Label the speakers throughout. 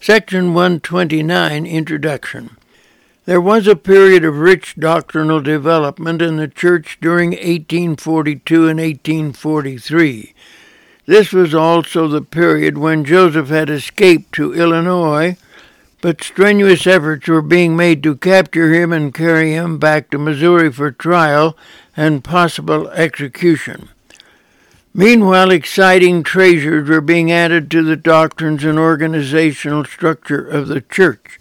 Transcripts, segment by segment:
Speaker 1: Section 129 Introduction There was a period of rich doctrinal development in the Church during 1842 and 1843. This was also the period when Joseph had escaped to Illinois, but strenuous efforts were being made to capture him and carry him back to Missouri for trial and possible execution. Meanwhile, exciting treasures were being added to the doctrines and organizational structure of the church.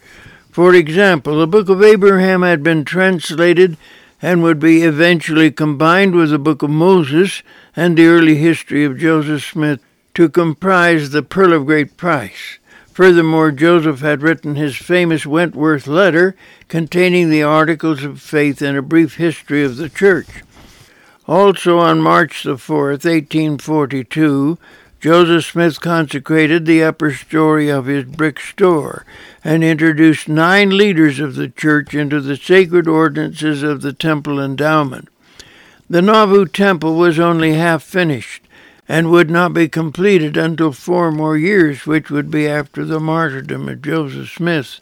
Speaker 1: For example, the Book of Abraham had been translated and would be eventually combined with the Book of Moses and the early history of Joseph Smith to comprise the Pearl of Great Price. Furthermore, Joseph had written his famous Wentworth letter containing the Articles of Faith and a brief history of the Church. Also on March the 4th, 1842, Joseph Smith consecrated the upper story of his brick store and introduced nine leaders of the church into the sacred ordinances of the temple endowment. The Nauvoo temple was only half finished and would not be completed until four more years, which would be after the martyrdom of Joseph Smith.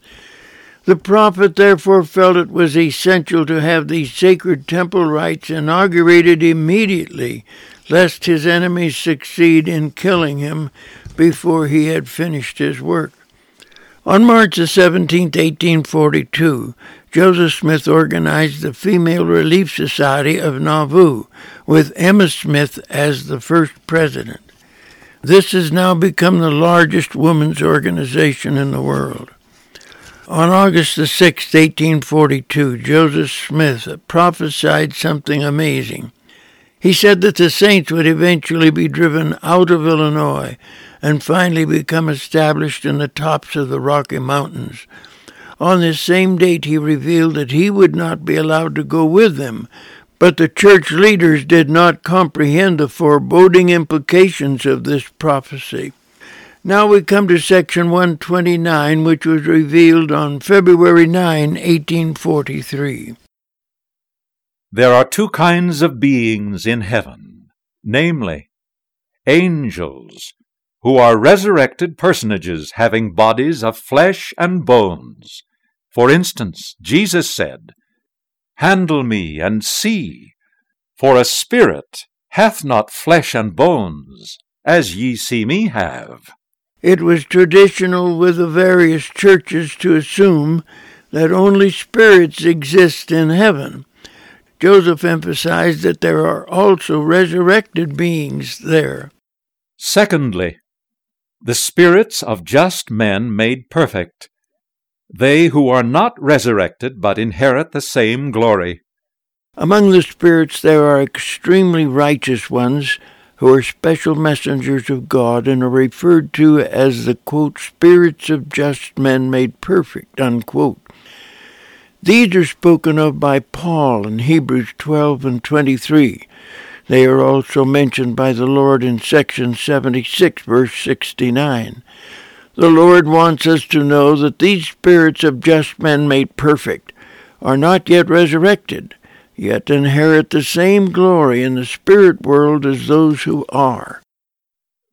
Speaker 1: The prophet therefore felt it was essential to have these sacred temple rites inaugurated immediately, lest his enemies succeed in killing him before he had finished his work. On March 17, 1842, Joseph Smith organized the Female Relief Society of Nauvoo, with Emma Smith as the first president. This has now become the largest women's organization in the world. On August the 6th, 1842, Joseph Smith prophesied something amazing. He said that the saints would eventually be driven out of Illinois and finally become established in the tops of the Rocky Mountains. On this same date, he revealed that he would not be allowed to go with them, but the church leaders did not comprehend the foreboding implications of this prophecy. Now we come to section 129, which was revealed on February 9, 1843.
Speaker 2: There are two kinds of beings in heaven, namely, angels, who are resurrected personages having bodies of flesh and bones. For instance, Jesus said, Handle me and see, for a spirit hath not flesh and bones, as ye see me have.
Speaker 1: It was traditional with the various churches to assume that only spirits exist in heaven. Joseph emphasized that there are also resurrected beings there.
Speaker 2: Secondly, the spirits of just men made perfect, they who are not resurrected but inherit the same glory.
Speaker 1: Among the spirits there are extremely righteous ones who are special messengers of God and are referred to as the quote, spirits of just men made perfect, unquote. These are spoken of by Paul in Hebrews 12 and 23. They are also mentioned by the Lord in section 76, verse 69. The Lord wants us to know that these spirits of just men made perfect are not yet resurrected yet inherit the same glory in the spirit world as those who are.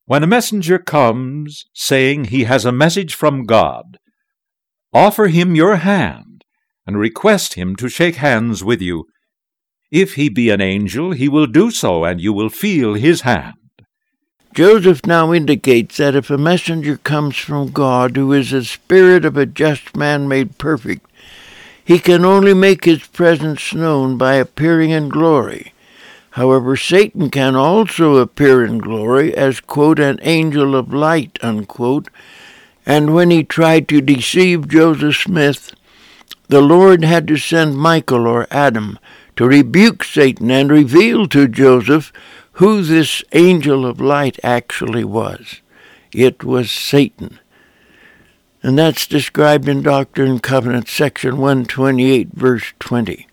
Speaker 2: When a messenger comes, saying he has a message from God, offer him your hand and request him to shake hands with you. If he be an angel, he will do so, and you will feel his hand.
Speaker 1: Joseph now indicates that if a messenger comes from God, who is the spirit of a just man made perfect, he can only make his presence known by appearing in glory. However, Satan can also appear in glory as, quote, an angel of light, unquote. And when he tried to deceive Joseph Smith, the Lord had to send Michael or Adam to rebuke Satan and reveal to Joseph who this angel of light actually was. It was Satan and that's described in Doctrine and Covenants, section 128, verse 20.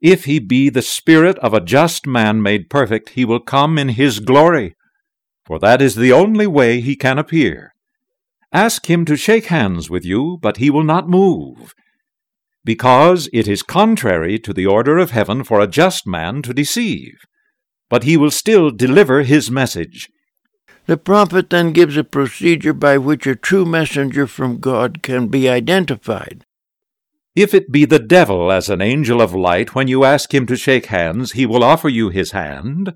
Speaker 2: If he be the spirit of a just man made perfect, he will come in his glory, for that is the only way he can appear. Ask him to shake hands with you, but he will not move, because it is contrary to the order of heaven for a just man to deceive. But he will still deliver his message.
Speaker 1: The prophet then gives a procedure by which a true messenger from God can be identified.
Speaker 2: If it be the devil as an angel of light, when you ask him to shake hands, he will offer you his hand,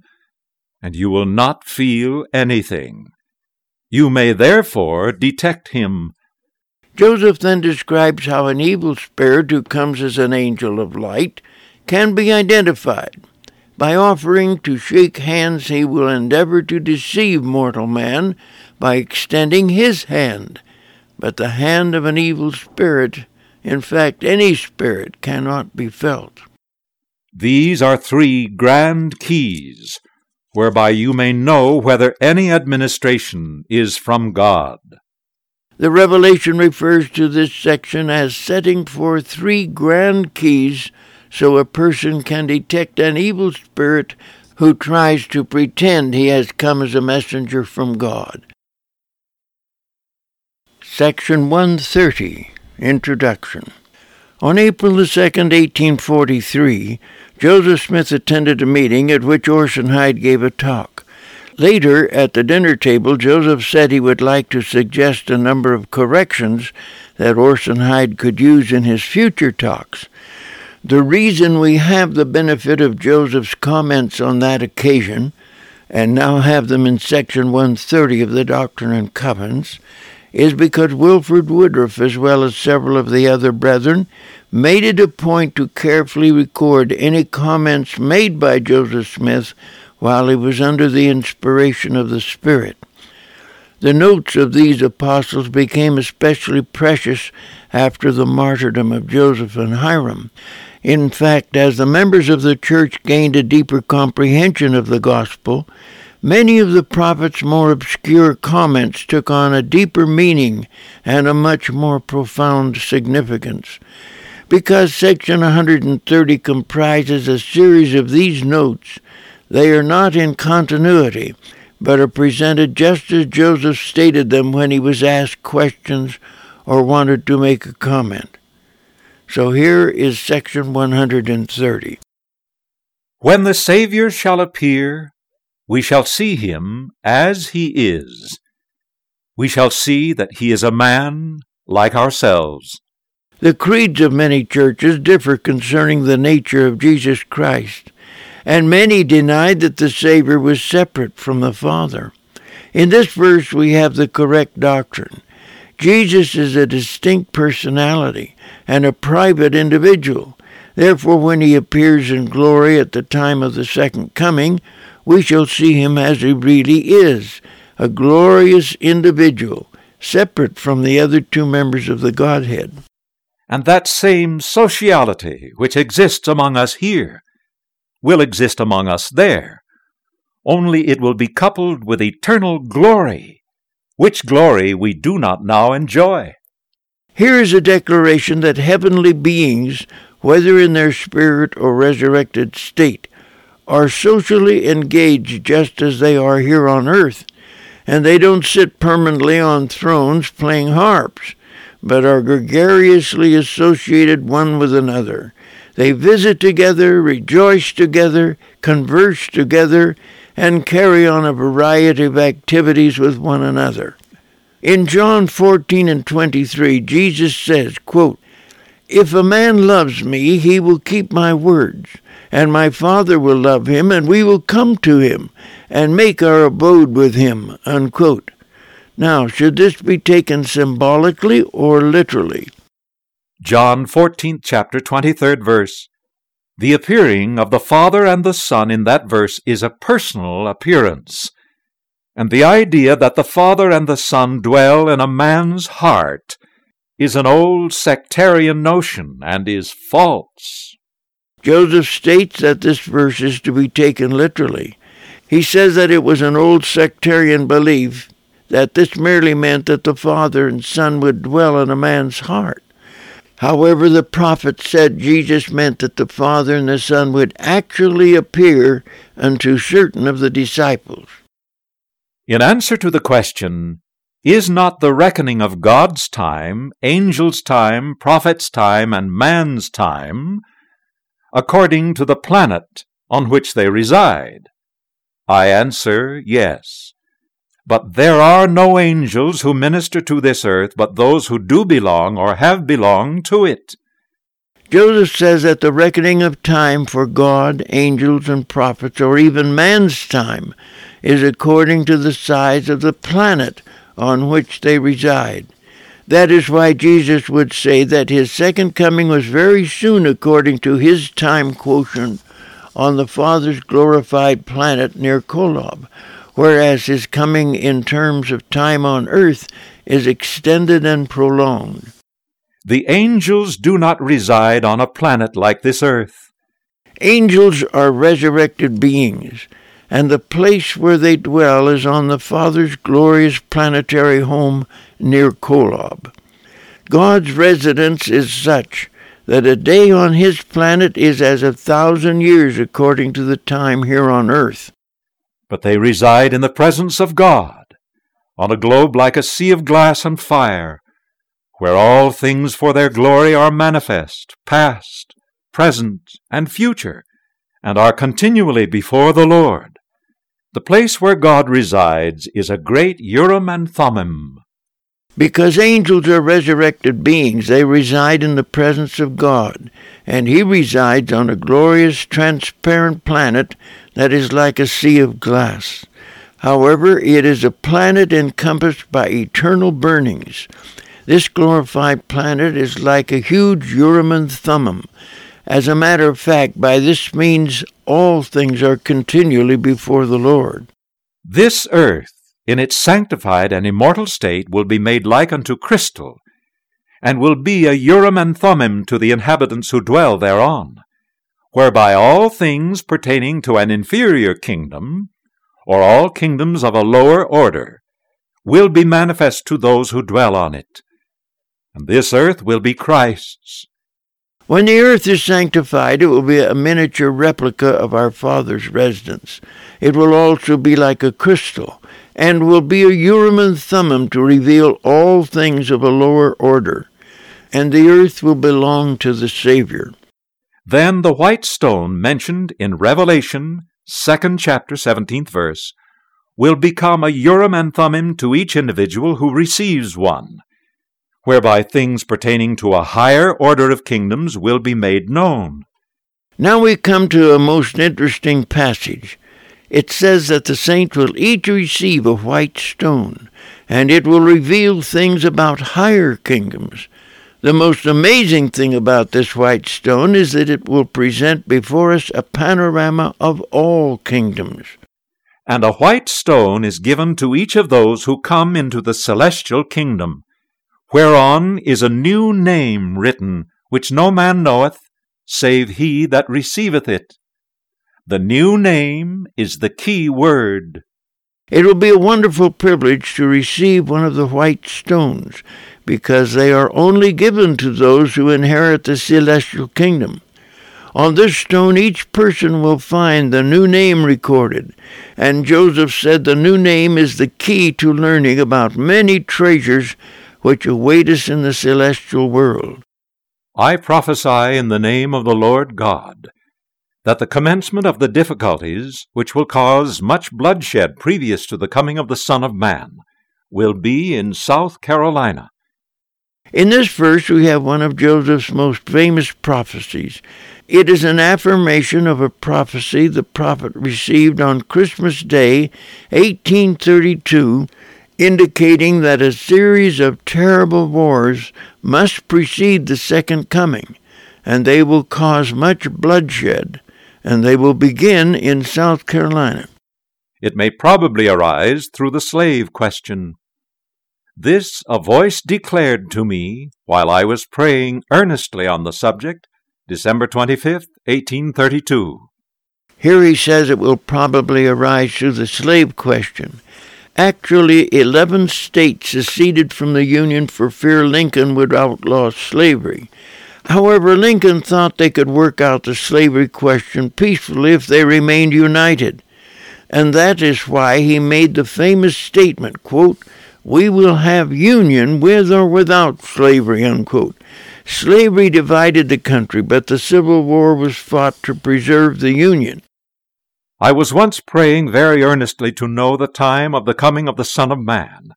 Speaker 2: and you will not feel anything. You may therefore detect him.
Speaker 1: Joseph then describes how an evil spirit who comes as an angel of light can be identified. By offering to shake hands, he will endeavor to deceive mortal man by extending his hand. But the hand of an evil spirit, in fact, any spirit, cannot be felt.
Speaker 2: These are three grand keys whereby you may know whether any administration is from God.
Speaker 1: The revelation refers to this section as setting forth three grand keys so a person can detect an evil spirit who tries to pretend he has come as a messenger from God. Section 130 Introduction On April the 2nd, 1843, Joseph Smith attended a meeting at which Orson Hyde gave a talk. Later, at the dinner table, Joseph said he would like to suggest a number of corrections that Orson Hyde could use in his future talks. The reason we have the benefit of Joseph's comments on that occasion, and now have them in section 130 of the Doctrine and Covenants, is because Wilford Woodruff, as well as several of the other brethren, made it a point to carefully record any comments made by Joseph Smith while he was under the inspiration of the Spirit. The notes of these apostles became especially precious after the martyrdom of Joseph and Hyrum. in fact, as the members of the church gained a deeper comprehension of the gospel, many of the prophet's more obscure comments took on a deeper meaning and a much more profound significance. Because section 130 comprises a series of these notes, they are not in continuity, but are presented just as Joseph stated them when he was asked questions or wanted to make a comment. So here is section 130.
Speaker 2: When the Savior shall appear, we shall see him as he is. We shall see that he is a man like ourselves.
Speaker 1: The creeds of many churches differ concerning the nature of Jesus Christ, and many denied that the Savior was separate from the Father. In this verse, we have the correct doctrine. Jesus is a distinct personality and a private individual. Therefore, when he appears in glory at the time of the second coming, we shall see him as he really is, a glorious individual, separate from the other two members of the Godhead.
Speaker 2: And that same sociality which exists among us here will exist among us there, only it will be coupled with eternal glory which glory we do not now enjoy.
Speaker 1: Here is a declaration that heavenly beings, whether in their spirit or resurrected state, are socially engaged just as they are here on earth, and they don't sit permanently on thrones playing harps, but are gregariously associated one with another. They visit together, rejoice together, converse together, and carry on a variety of activities with one another. In John 14 and 23, Jesus says, quote, If a man loves me, he will keep my words, and my Father will love him, and we will come to him, and make our abode with him. Unquote. Now, should this be taken symbolically or literally?
Speaker 2: John 14th chapter 23rd verse the appearing of the Father and the Son in that verse is a personal appearance. And the idea that the Father and the Son dwell in a man's heart is an old sectarian notion and is false.
Speaker 1: Joseph states that this verse is to be taken literally. He says that it was an old sectarian belief that this merely meant that the Father and Son would dwell in a man's heart. However, the prophet said Jesus meant that the Father and the Son would actually appear unto certain of the disciples.
Speaker 2: In answer to the question, Is not the reckoning of God's time, angels' time, prophets' time, and man's time, according to the planet on which they reside? I answer, yes. But there are no angels who minister to this earth, but those who do belong or have belonged to it.
Speaker 1: Joseph says that the reckoning of time for God, angels, and prophets, or even man's time, is according to the size of the planet on which they reside. That is why Jesus would say that his second coming was very soon according to his time quotient on the Father's glorified planet near Kolob, whereas his coming in terms of time on earth is extended and prolonged.
Speaker 2: The angels do not reside on a planet like this earth.
Speaker 1: Angels are resurrected beings, and the place where they dwell is on the Father's glorious planetary home near Kolob. God's residence is such that a day on his planet is as a thousand years according to the time here on earth.
Speaker 2: But they reside in the presence of God, on a globe like a sea of glass and fire, where all things for their glory are manifest, past, present, and future, and are continually before the Lord. The place where God resides is a great Urim and Thummim.
Speaker 1: Because angels are resurrected beings, they reside in the presence of God, and He resides on a glorious, transparent planet that is like a sea of glass. However, it is a planet encompassed by eternal burnings. This glorified planet is like a huge Urim and Thummim. As a matter of fact, by this means all things are continually before the Lord.
Speaker 2: This earth, in its sanctified and immortal state, will be made like unto crystal, and will be a Urim and Thummim to the inhabitants who dwell thereon, whereby all things pertaining to an inferior kingdom, or all kingdoms of a lower order, will be manifest to those who dwell on it and this earth will be Christ's.
Speaker 1: When the earth is sanctified, it will be a miniature replica of our Father's residence. It will also be like a crystal, and will be a Urim and Thummim to reveal all things of a lower order. And the earth will belong to the Savior.
Speaker 2: Then the white stone mentioned in Revelation, second chapter, seventeenth verse, will become a Urim and Thummim to each individual who receives one whereby things pertaining to a higher order of kingdoms will be made known.
Speaker 1: Now we come to a most interesting passage. It says that the saints will each receive a white stone, and it will reveal things about higher kingdoms. The most amazing thing about this white stone is that it will present before us a panorama of all kingdoms.
Speaker 2: And a white stone is given to each of those who come into the celestial kingdom whereon is a new name written, which no man knoweth, save he that receiveth it. The new name is the key word.
Speaker 1: It will be a wonderful privilege to receive one of the white stones, because they are only given to those who inherit the celestial kingdom. On this stone each person will find the new name recorded, and Joseph said the new name is the key to learning about many treasures which await us in the celestial world.
Speaker 2: I prophesy in the name of the Lord God that the commencement of the difficulties which will cause much bloodshed previous to the coming of the Son of Man will be in South Carolina.
Speaker 1: In this verse, we have one of Joseph's most famous prophecies. It is an affirmation of a prophecy the prophet received on Christmas Day, 1832, indicating that a series of terrible wars must precede the second coming, and they will cause much bloodshed, and they will begin in South Carolina.
Speaker 2: It may probably arise through the slave question. This a voice declared to me while I was praying earnestly on the subject, December 25th, 1832.
Speaker 1: Here he says it will probably arise through the slave question Actually, 11 states seceded from the Union for fear Lincoln would outlaw slavery. However, Lincoln thought they could work out the slavery question peacefully if they remained united. And that is why he made the famous statement, quote, we will have union with or without slavery, unquote. Slavery divided the country, but the Civil War was fought to preserve the Union.
Speaker 2: I was once praying very earnestly to know the time of the coming of the Son of Man,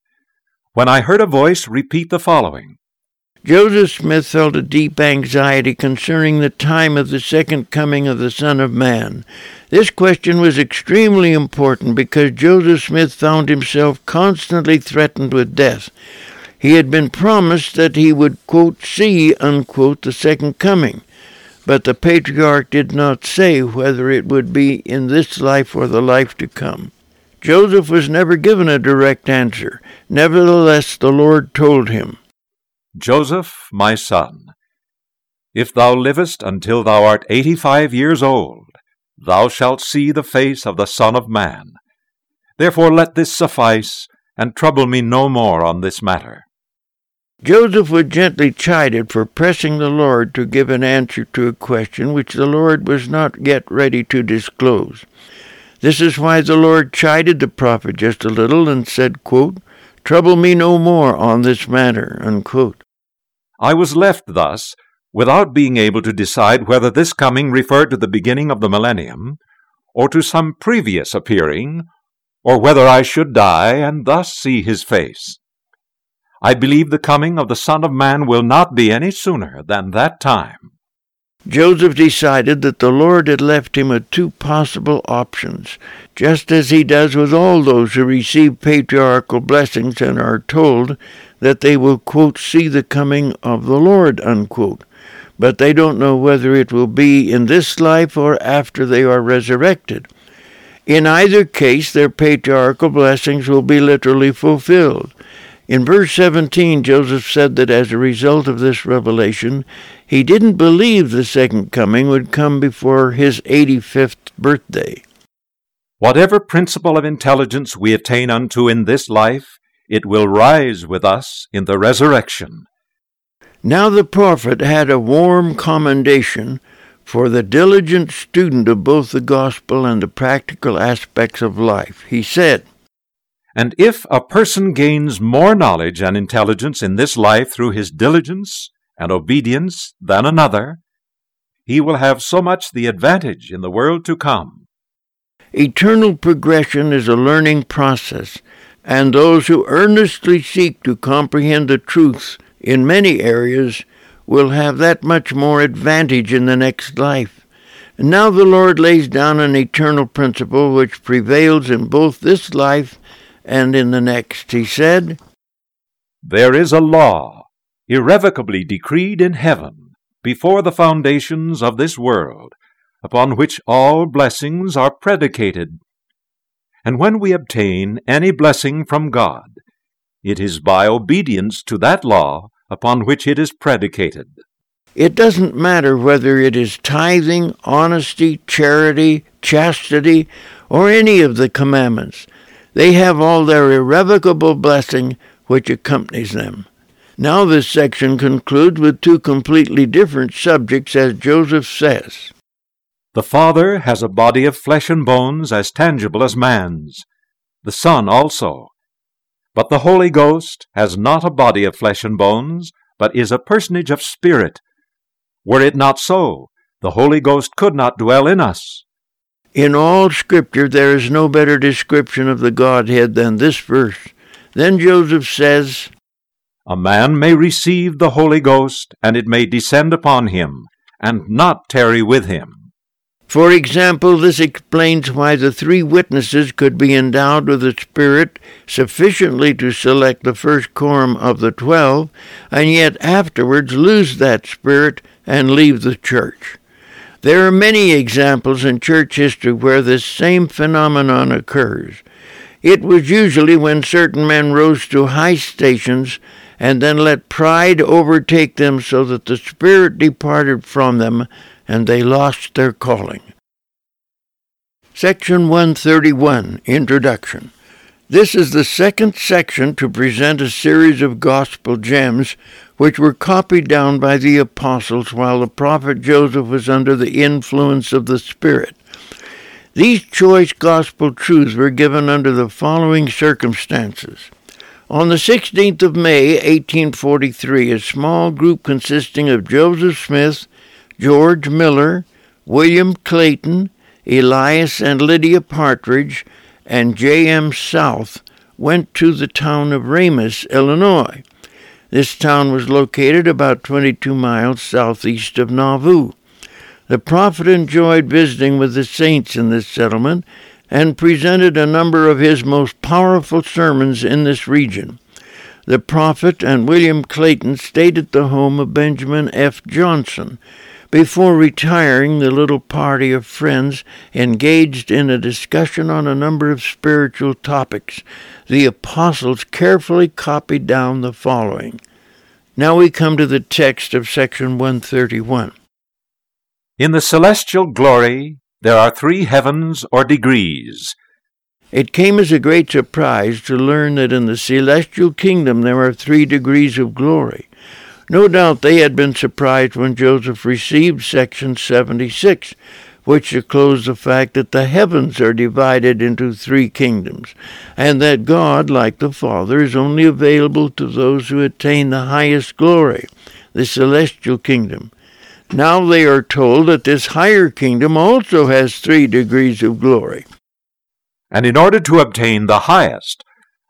Speaker 2: when I heard a voice repeat the following
Speaker 1: Joseph Smith felt a deep anxiety concerning the time of the second coming of the Son of Man. This question was extremely important because Joseph Smith found himself constantly threatened with death. He had been promised that he would, quote, see, unquote, the second coming, but the patriarch did not say whether it would be in this life or the life to come. Joseph was never given a direct answer. Nevertheless, the Lord told him,
Speaker 2: Joseph, my son, if thou livest until thou art eighty five years old, thou shalt see the face of the Son of Man. Therefore let this suffice, and trouble me no more on this matter.
Speaker 1: Joseph was gently chided for pressing the Lord to give an answer to a question which the Lord was not yet ready to disclose. This is why the Lord chided the prophet just a little and said, quote, Trouble me no more on this matter. Unquote.
Speaker 2: I was left thus, without being able to decide whether this coming referred to the beginning of the millennium, or to some previous appearing, or whether I should die and thus see his face. I believe the coming of the Son of Man will not be any sooner than that time.
Speaker 1: Joseph decided that the Lord had left him with two possible options, just as he does with all those who receive patriarchal blessings and are told that they will, quote, see the coming of the Lord, unquote. But they don't know whether it will be in this life or after they are resurrected. In either case, their patriarchal blessings will be literally fulfilled. In verse 17, Joseph said that as a result of this revelation, he didn't believe the second coming would come before his 85th birthday.
Speaker 2: Whatever principle of intelligence we attain unto in this life, it will rise with us in the resurrection.
Speaker 1: Now the prophet had a warm commendation for the diligent student of both the gospel and the practical aspects of life. He said,
Speaker 2: and if a person gains more knowledge and intelligence in this life through his diligence and obedience than another, he will have so much the advantage in the world to come.
Speaker 1: Eternal progression is a learning process, and those who earnestly seek to comprehend the truths in many areas will have that much more advantage in the next life. And now the Lord lays down an eternal principle which prevails in both this life and in the next he said,
Speaker 2: There is a law, irrevocably decreed in heaven, before the foundations of this world, upon which all blessings are predicated. And when we obtain any blessing from God, it is by obedience to that law upon which it is predicated.
Speaker 1: It doesn't matter whether it is tithing, honesty, charity, chastity, or any of the commandments. They have all their irrevocable blessing which accompanies them. Now this section concludes with two completely different subjects, as Joseph says.
Speaker 2: The Father has a body of flesh and bones as tangible as man's, the Son also. But the Holy Ghost has not a body of flesh and bones, but is a personage of spirit. Were it not so, the Holy Ghost could not dwell in us.
Speaker 1: In all Scripture, there is no better description of the Godhead than this verse. Then Joseph says,
Speaker 2: A man may receive the Holy Ghost, and it may descend upon him, and not tarry with him.
Speaker 1: For example, this explains why the three witnesses could be endowed with the Spirit sufficiently to select the first quorum of the twelve, and yet afterwards lose that Spirit and leave the church. There are many examples in church history where this same phenomenon occurs. It was usually when certain men rose to high stations and then let pride overtake them so that the Spirit departed from them and they lost their calling. Section 131 Introduction This is the second section to present a series of gospel gems which were copied down by the apostles while the prophet Joseph was under the influence of the Spirit. These choice gospel truths were given under the following circumstances. On the 16th of May, 1843, a small group consisting of Joseph Smith, George Miller, William Clayton, Elias and Lydia Partridge and J.M. South went to the town of Ramus, Illinois. This town was located about 22 miles southeast of Nauvoo. The prophet enjoyed visiting with the saints in this settlement and presented a number of his most powerful sermons in this region. The prophet and William Clayton stayed at the home of Benjamin F. Johnson. Before retiring, the little party of friends engaged in a discussion on a number of spiritual topics. The apostles carefully copied down the following. Now we come to the text of section 131.
Speaker 2: In the celestial glory there are three heavens or degrees.
Speaker 1: It came as a great surprise to learn that in the celestial kingdom there are three degrees of glory. No doubt they had been surprised when Joseph received section 76, which disclosed the fact that the heavens are divided into three kingdoms, and that God, like the Father, is only available to those who attain the highest glory, the celestial kingdom. Now they are told that this higher kingdom also has three degrees of glory.
Speaker 2: And in order to obtain the highest,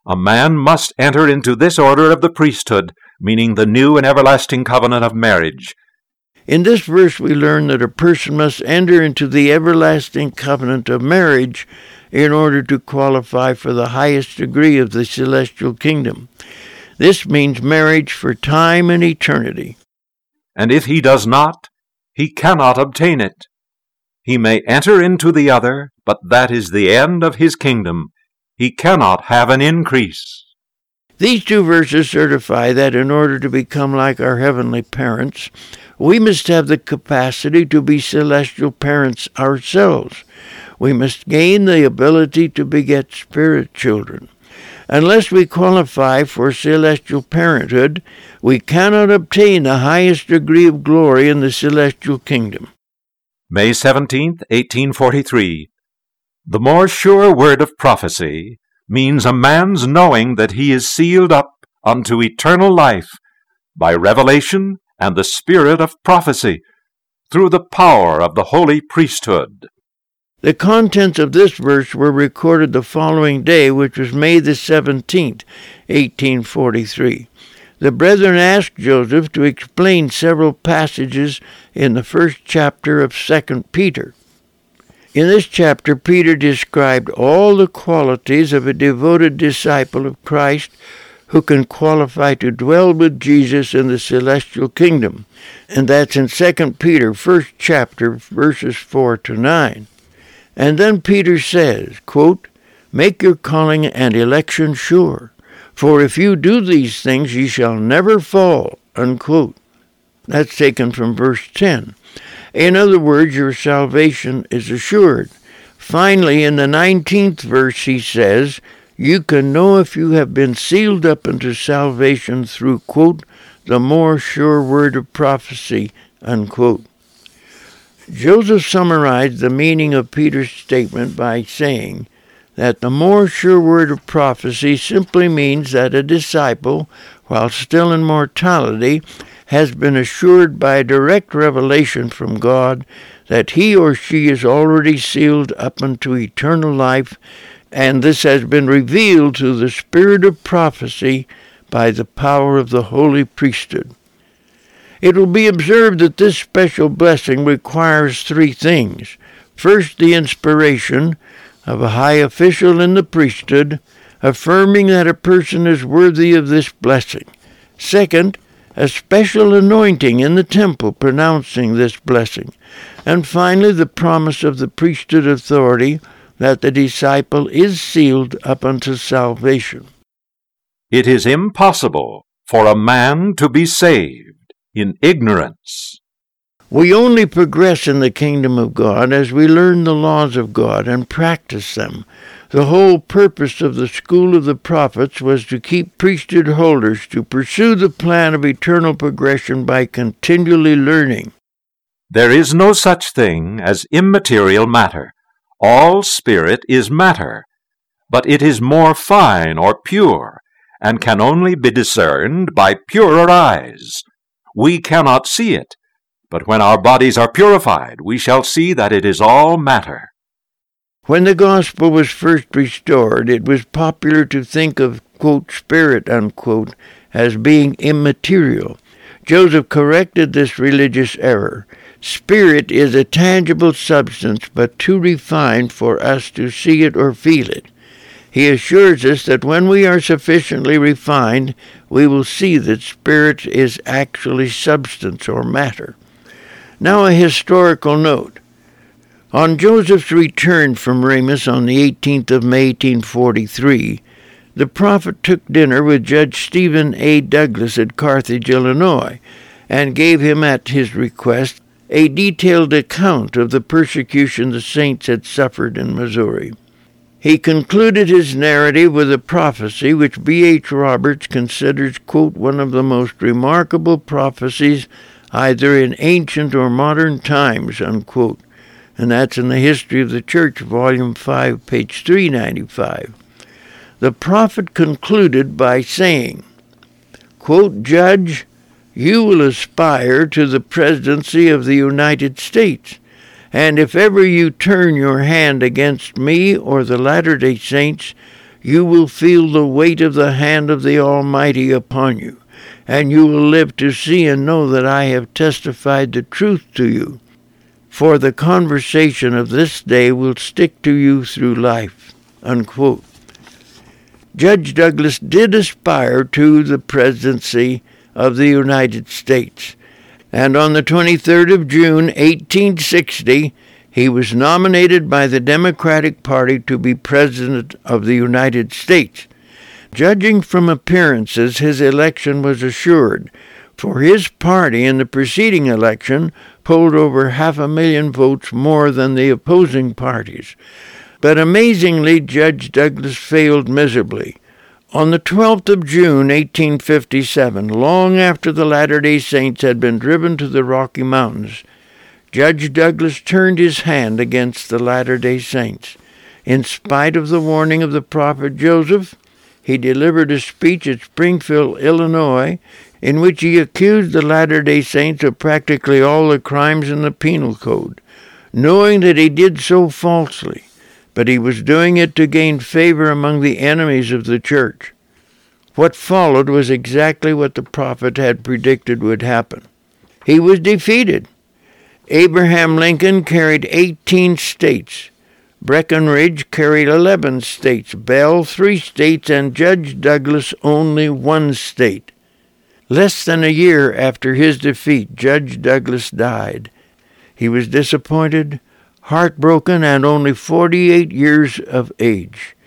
Speaker 2: a man must enter into this order of the priesthood, meaning the new and everlasting covenant of marriage.
Speaker 1: In this verse, we learn that a person must enter into the everlasting covenant of marriage in order to qualify for the highest degree of the celestial kingdom. This means marriage for time and eternity.
Speaker 2: And if he does not, he cannot obtain it. He may enter into the other, but that is the end of his kingdom. He cannot have an increase.
Speaker 1: These two verses certify that in order to become like our heavenly parents, we must have the capacity to be celestial parents ourselves. We must gain the ability to beget spirit children. Unless we qualify for celestial parenthood, we cannot obtain the highest degree of glory in the celestial kingdom.
Speaker 2: May 17, 1843. The more sure word of prophecy means a man's knowing that he is sealed up unto eternal life by revelation and the spirit of prophecy through the power of the holy priesthood.
Speaker 1: The contents of this verse were recorded the following day, which was May the 17th, 1843. The brethren asked Joseph to explain several passages in the first chapter of 2 Peter. In this chapter, Peter described all the qualities of a devoted disciple of Christ who can qualify to dwell with Jesus in the celestial kingdom. And that's in 2 Peter, first chapter, verses 4 to 9. And then Peter says, quote, Make your calling and election sure, for if you do these things ye shall never fall. Unquote. That's taken from verse 10. In other words, your salvation is assured. Finally, in the 19th verse, he says, You can know if you have been sealed up unto salvation through, quote, the more sure word of prophecy, unquote. Joseph summarized the meaning of Peter's statement by saying that the more sure word of prophecy simply means that a disciple, while still in mortality, has been assured by direct revelation from God that he or she is already sealed up unto eternal life, and this has been revealed through the spirit of prophecy by the power of the holy priesthood. It will be observed that this special blessing requires three things. First, the inspiration of a high official in the priesthood, affirming that a person is worthy of this blessing. Second, a special anointing in the temple pronouncing this blessing. And finally, the promise of the priesthood authority that the disciple is sealed up unto salvation.
Speaker 2: It is impossible for a man to be saved in ignorance.
Speaker 1: We only progress in the kingdom of God as we learn the laws of God and practice them. The whole purpose of the school of the prophets was to keep priesthood holders to pursue the plan of eternal progression by continually learning.
Speaker 2: There is no such thing as immaterial matter. All spirit is matter, but it is more fine or pure, and can only be discerned by purer eyes. We cannot see it, but when our bodies are purified, we shall see that it is all matter.
Speaker 1: When the gospel was first restored, it was popular to think of, quote, spirit, unquote, as being immaterial. Joseph corrected this religious error. Spirit is a tangible substance, but too refined for us to see it or feel it. He assures us that when we are sufficiently refined, we will see that spirit is actually substance or matter. Now, a historical note. On Joseph's return from Ramus on the 18th of May, 1843, the prophet took dinner with Judge Stephen A. Douglas at Carthage, Illinois, and gave him, at his request, a detailed account of the persecution the saints had suffered in Missouri. He concluded his narrative with a prophecy which B. H. Roberts considers, quote, one of the most remarkable prophecies either in ancient or modern times, unquote. And that's in the History of the Church, Volume 5, page 395. The prophet concluded by saying, quote, Judge, you will aspire to the presidency of the United States. And if ever you turn your hand against me or the Latter day Saints, you will feel the weight of the hand of the Almighty upon you, and you will live to see and know that I have testified the truth to you. For the conversation of this day will stick to you through life. Unquote. Judge Douglas did aspire to the presidency of the United States, and on the 23rd of June, 1860, he was nominated by the Democratic Party to be President of the United States. Judging from appearances, his election was assured, for his party in the preceding election polled over half a million votes more than the opposing parties. But amazingly, Judge Douglas failed miserably. On the 12th of June, 1857, long after the Latter day Saints had been driven to the Rocky Mountains, Judge Douglas turned his hand against the Latter day Saints. In spite of the warning of the prophet Joseph, he delivered a speech at Springfield, Illinois, in which he accused the Latter day Saints of practically all the crimes in the Penal Code, knowing that he did so falsely but he was doing it to gain favor among the enemies of the church. What followed was exactly what the prophet had predicted would happen. He was defeated. Abraham Lincoln carried 18 states. Breckinridge carried 11 states, Bell three states, and Judge Douglas only one state. Less than a year after his defeat, Judge Douglas died. He was disappointed, heartbroken, and only 48 years of age.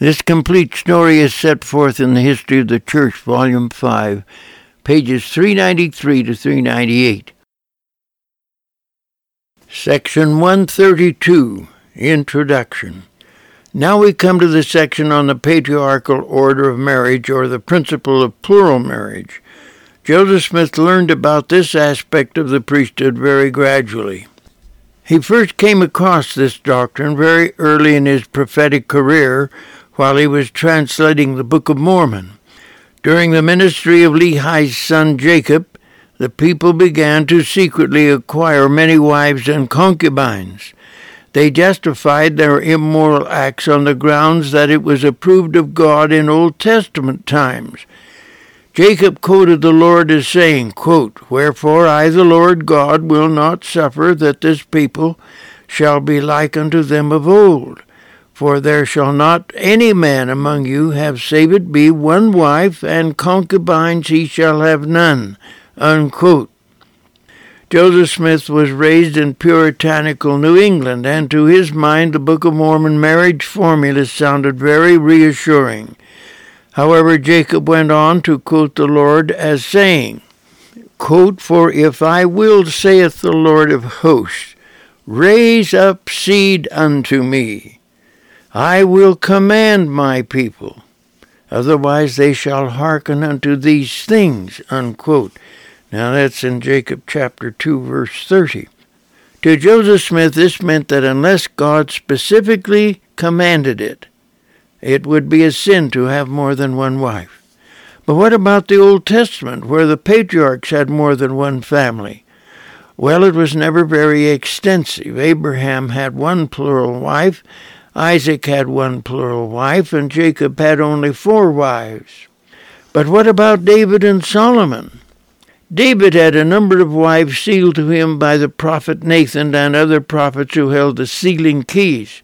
Speaker 1: This complete story is set forth in the History of the Church, Volume 5, pages 393 to 398. Section 132 Introduction. Now we come to the section on the patriarchal order of marriage or the principle of plural marriage. Joseph Smith learned about this aspect of the priesthood very gradually. He first came across this doctrine very early in his prophetic career while he was translating the Book of Mormon. During the ministry of Lehi's son Jacob, the people began to secretly acquire many wives and concubines. They justified their immoral acts on the grounds that it was approved of God in Old Testament times Jacob quoted the Lord as saying, quote, Wherefore I, the Lord God, will not suffer that this people shall be like unto them of old. For there shall not any man among you have save it be one wife, and concubines he shall have none. Unquote. Joseph Smith was raised in puritanical New England, and to his mind the Book of Mormon marriage formula sounded very reassuring. However, Jacob went on to quote the Lord as saying, quote, For if I will, saith the Lord of hosts, raise up seed unto me, I will command my people, otherwise they shall hearken unto these things. Unquote. Now that's in Jacob chapter 2, verse 30. To Joseph Smith, this meant that unless God specifically commanded it, it would be a sin to have more than one wife. But what about the Old Testament, where the patriarchs had more than one family? Well, it was never very extensive. Abraham had one plural wife, Isaac had one plural wife, and Jacob had only four wives. But what about David and Solomon? David had a number of wives sealed to him by the prophet Nathan and other prophets who held the sealing keys.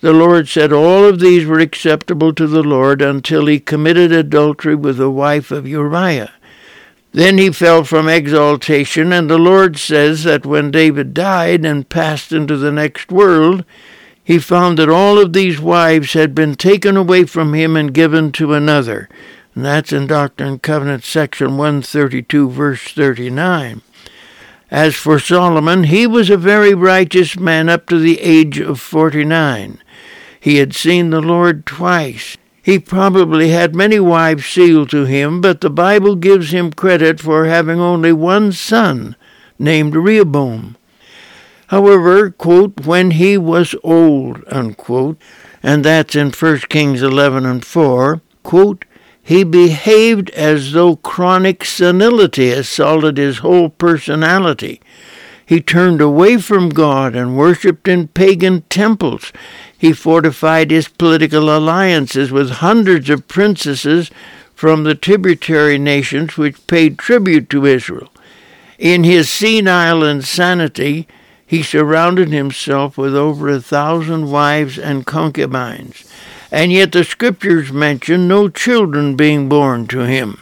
Speaker 1: The Lord said all of these were acceptable to the Lord until he committed adultery with the wife of Uriah. Then he fell from exaltation, and the Lord says that when David died and passed into the next world, he found that all of these wives had been taken away from him and given to another. And that's in Doctrine and Covenants, section 132, verse 39. As for Solomon, he was a very righteous man up to the age of 49. He had seen the Lord twice. He probably had many wives sealed to him, but the Bible gives him credit for having only one son, named Rehoboam. However, quote, when he was old, unquote, and that's in 1 Kings 11 and 4, quote, he behaved as though chronic senility assaulted his whole personality. He turned away from God and worshipped in pagan temples. He fortified his political alliances with hundreds of princesses from the tributary nations which paid tribute to Israel. In his senile insanity, he surrounded himself with over a thousand wives and concubines and yet the scriptures mention no children being born to him.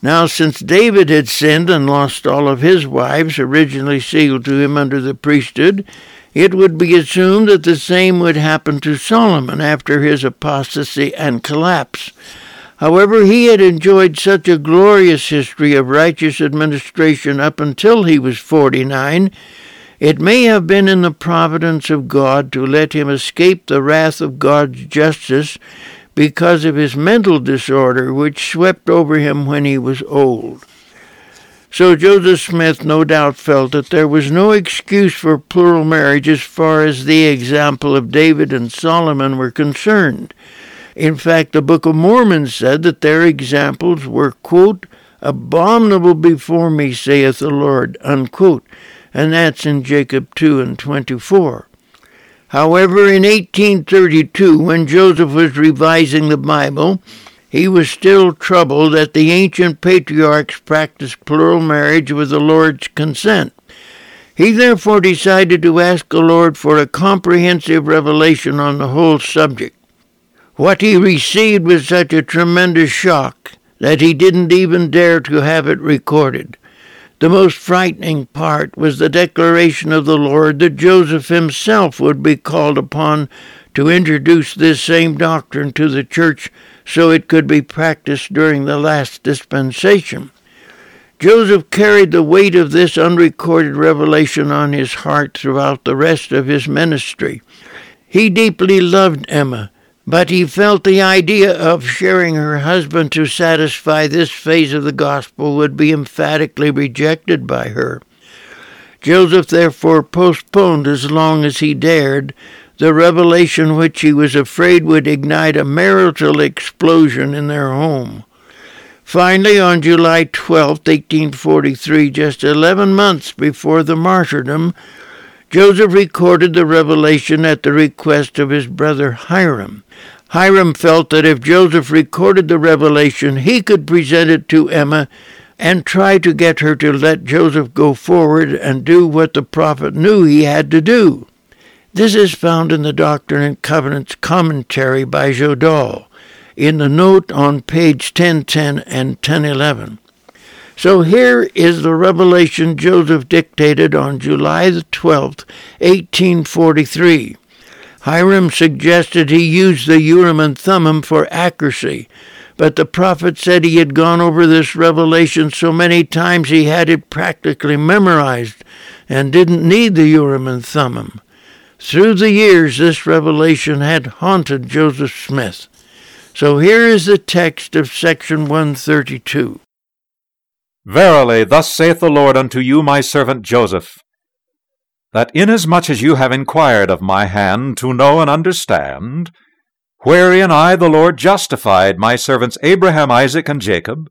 Speaker 1: Now, since David had sinned and lost all of his wives originally sealed to him under the priesthood, it would be assumed that the same would happen to Solomon after his apostasy and collapse. However, he had enjoyed such a glorious history of righteous administration up until he was 49 it may have been in the providence of God to let him escape the wrath of God's justice because of his mental disorder which swept over him when he was old. So Joseph Smith no doubt felt that there was no excuse for plural marriage as far as the example of David and Solomon were concerned. In fact, the Book of Mormon said that their examples were, quote, abominable before me, saith the Lord, unquote and that's in Jacob 2 and 24. However, in 1832, when Joseph was revising the Bible, he was still troubled that the ancient patriarchs practiced plural marriage with the Lord's consent. He therefore decided to ask the Lord for a comprehensive revelation on the whole subject. What he received was such a tremendous shock that he didn't even dare to have it recorded. The most frightening part was the declaration of the Lord that Joseph himself would be called upon to introduce this same doctrine to the church so it could be practiced during the last dispensation. Joseph carried the weight of this unrecorded revelation on his heart throughout the rest of his ministry. He deeply loved Emma but he felt the idea of sharing her husband to satisfy this phase of the gospel would be emphatically rejected by her. Joseph therefore postponed as long as he dared the revelation which he was afraid would ignite a marital explosion in their home. Finally, on July 12, 1843, just 11 months before the martyrdom, Joseph recorded the revelation at the request of his brother Hyrum. Hyrum felt that if Joseph recorded the revelation, he could present it to Emma and try to get her to let Joseph go forward and do what the prophet knew he had to do. This is found in the Doctrine and Covenants commentary by Sjodahl in the note on page 1010 and 1011. So here is the revelation Joseph dictated on July the 12th, 1843. Hyrum suggested he use the Urim and Thummim for accuracy, but the prophet said he had gone over this revelation so many times he had it practically memorized and didn't need the Urim and Thummim. Through the years, this revelation had haunted Joseph Smith. So here is the text of section 132.
Speaker 2: Verily, thus saith the Lord unto you, my servant Joseph, that inasmuch as you have inquired of my hand to know and understand, wherein I the Lord justified my servants Abraham, Isaac, and Jacob,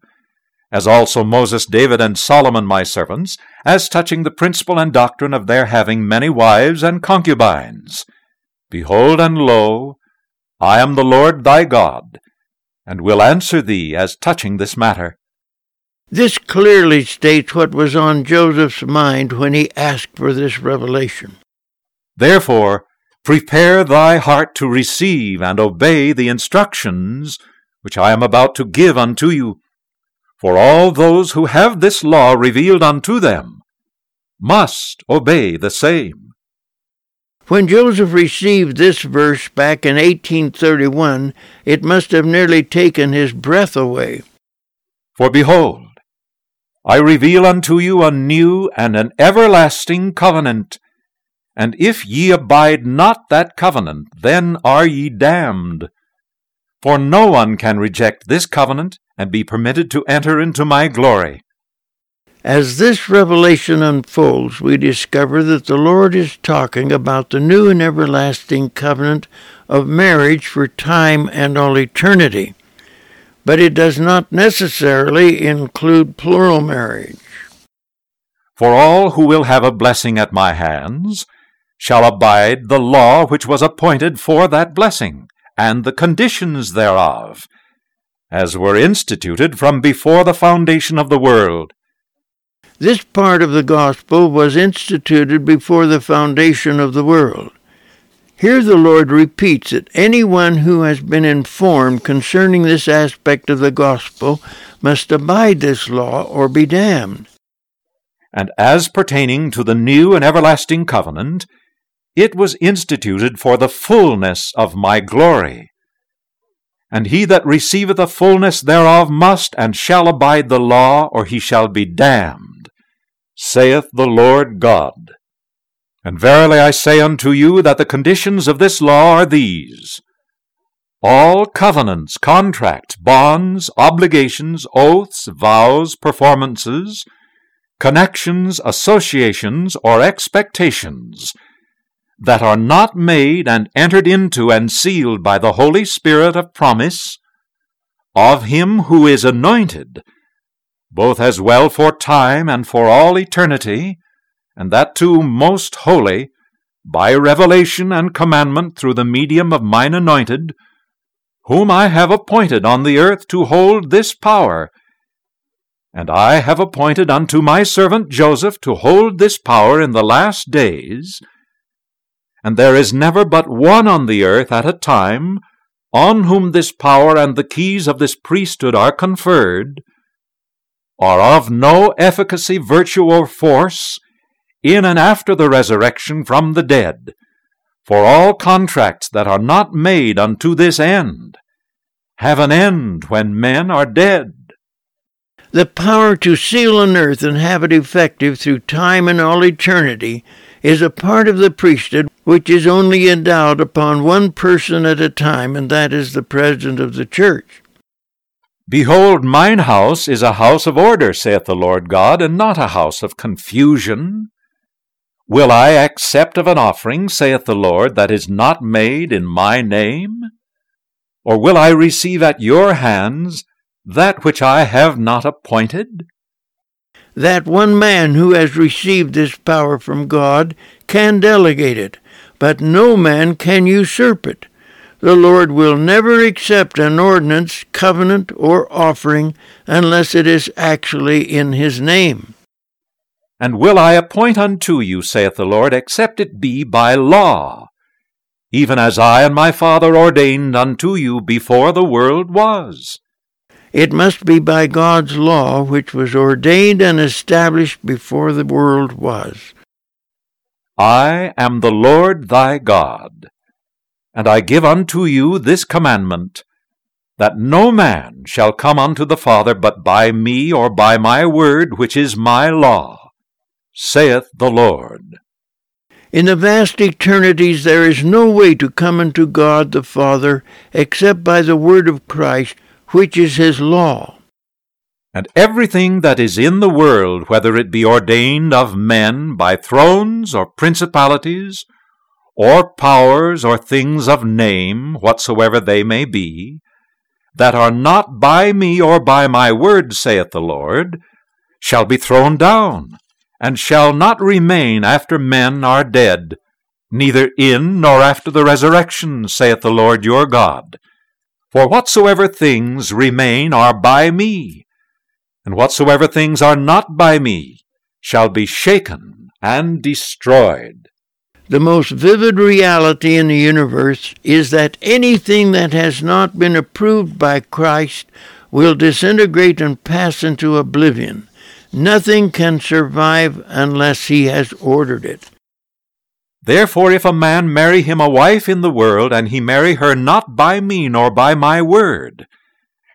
Speaker 2: as also Moses, David, and Solomon my servants, as touching the principle and doctrine of their having many wives and concubines. Behold, and lo, I am the Lord thy God, and will answer thee as touching this matter.
Speaker 1: This clearly states what was on Joseph's mind when he asked for this revelation.
Speaker 2: Therefore, prepare thy heart to receive and obey the instructions which I am about to give unto you. For all those who have this law revealed unto them must obey the same.
Speaker 1: When Joseph received this verse back in 1831, it must have nearly taken his breath away.
Speaker 2: For behold, I reveal unto you a new and an everlasting covenant. And if ye abide not that covenant, then are ye damned. For no one can reject this covenant and be permitted to enter into my glory.
Speaker 1: As this revelation unfolds, we discover that the Lord is talking about the new and everlasting covenant of marriage for time and all eternity, but it does not necessarily include plural marriage.
Speaker 2: For all who will have a blessing at my hands shall abide the law which was appointed for that blessing and the conditions thereof, as were instituted from before the foundation of the world.
Speaker 1: This part of the gospel was instituted before the foundation of the world. Here the Lord repeats that anyone who has been informed concerning this aspect of the gospel must abide this law or be damned.
Speaker 2: And as pertaining to the new and everlasting covenant, it was instituted for the fullness of my glory. And he that receiveth the fullness thereof must and shall abide the law, or he shall be damned, saith the Lord God. And verily I say unto you that the conditions of this law are these. All covenants, contracts, bonds, obligations, oaths, vows, performances, connections, associations, or expectations that are not made and entered into and sealed by the Holy Spirit of promise of him who is anointed, both as well for time and for all eternity, and that too most holy, by revelation and commandment through the medium of mine anointed, whom I have appointed on the earth to hold this power. And I have appointed unto my servant Joseph to hold this power in the last days, and there is never but one on the earth at a time on whom this power and the keys of this priesthood are conferred, are of no efficacy, virtue, or force in and after the resurrection from the dead. For all contracts that are not made unto this end have an end when men are dead.
Speaker 1: The power to seal an earth and have it effective through time and all eternity is a part of the priesthood which is only endowed upon one person at a time, and that is the president of the church.
Speaker 2: Behold, mine house is a house of order, saith the Lord God, and not a house of confusion. Will I accept of an offering, saith the Lord, that is not made in my name? Or will I receive at your hands that which I have not appointed?
Speaker 1: that one man who has received this power from God can delegate it, but no man can usurp it. The Lord will never accept an ordinance, covenant, or offering unless it is actually in his name.
Speaker 2: And will I appoint unto you, saith the Lord, except it be by law, even as I and my Father ordained unto you before the world was.
Speaker 1: It must be by God's law, which was ordained and established before the world was.
Speaker 2: I am the Lord thy God, and I give unto you this commandment, that no man shall come unto the Father but by me or by my word, which is my law, saith the Lord.
Speaker 1: In the vast eternities there is no way to come unto God the Father except by the word of Christ, which is his law.
Speaker 2: And everything that is in the world, whether it be ordained of men by thrones or principalities, or powers or things of name, whatsoever they may be, that are not by me or by my word, saith the Lord, shall be thrown down, and shall not remain after men are dead, neither in nor after the resurrection, saith the Lord your God. For whatsoever things remain are by me, and whatsoever things are not by me shall be shaken and destroyed.
Speaker 1: The most vivid reality in the universe is that anything that has not been approved by Christ will disintegrate and pass into oblivion. Nothing can survive unless he has ordered it.
Speaker 2: Therefore, if a man marry him a wife in the world, and he marry her not by me nor by my word,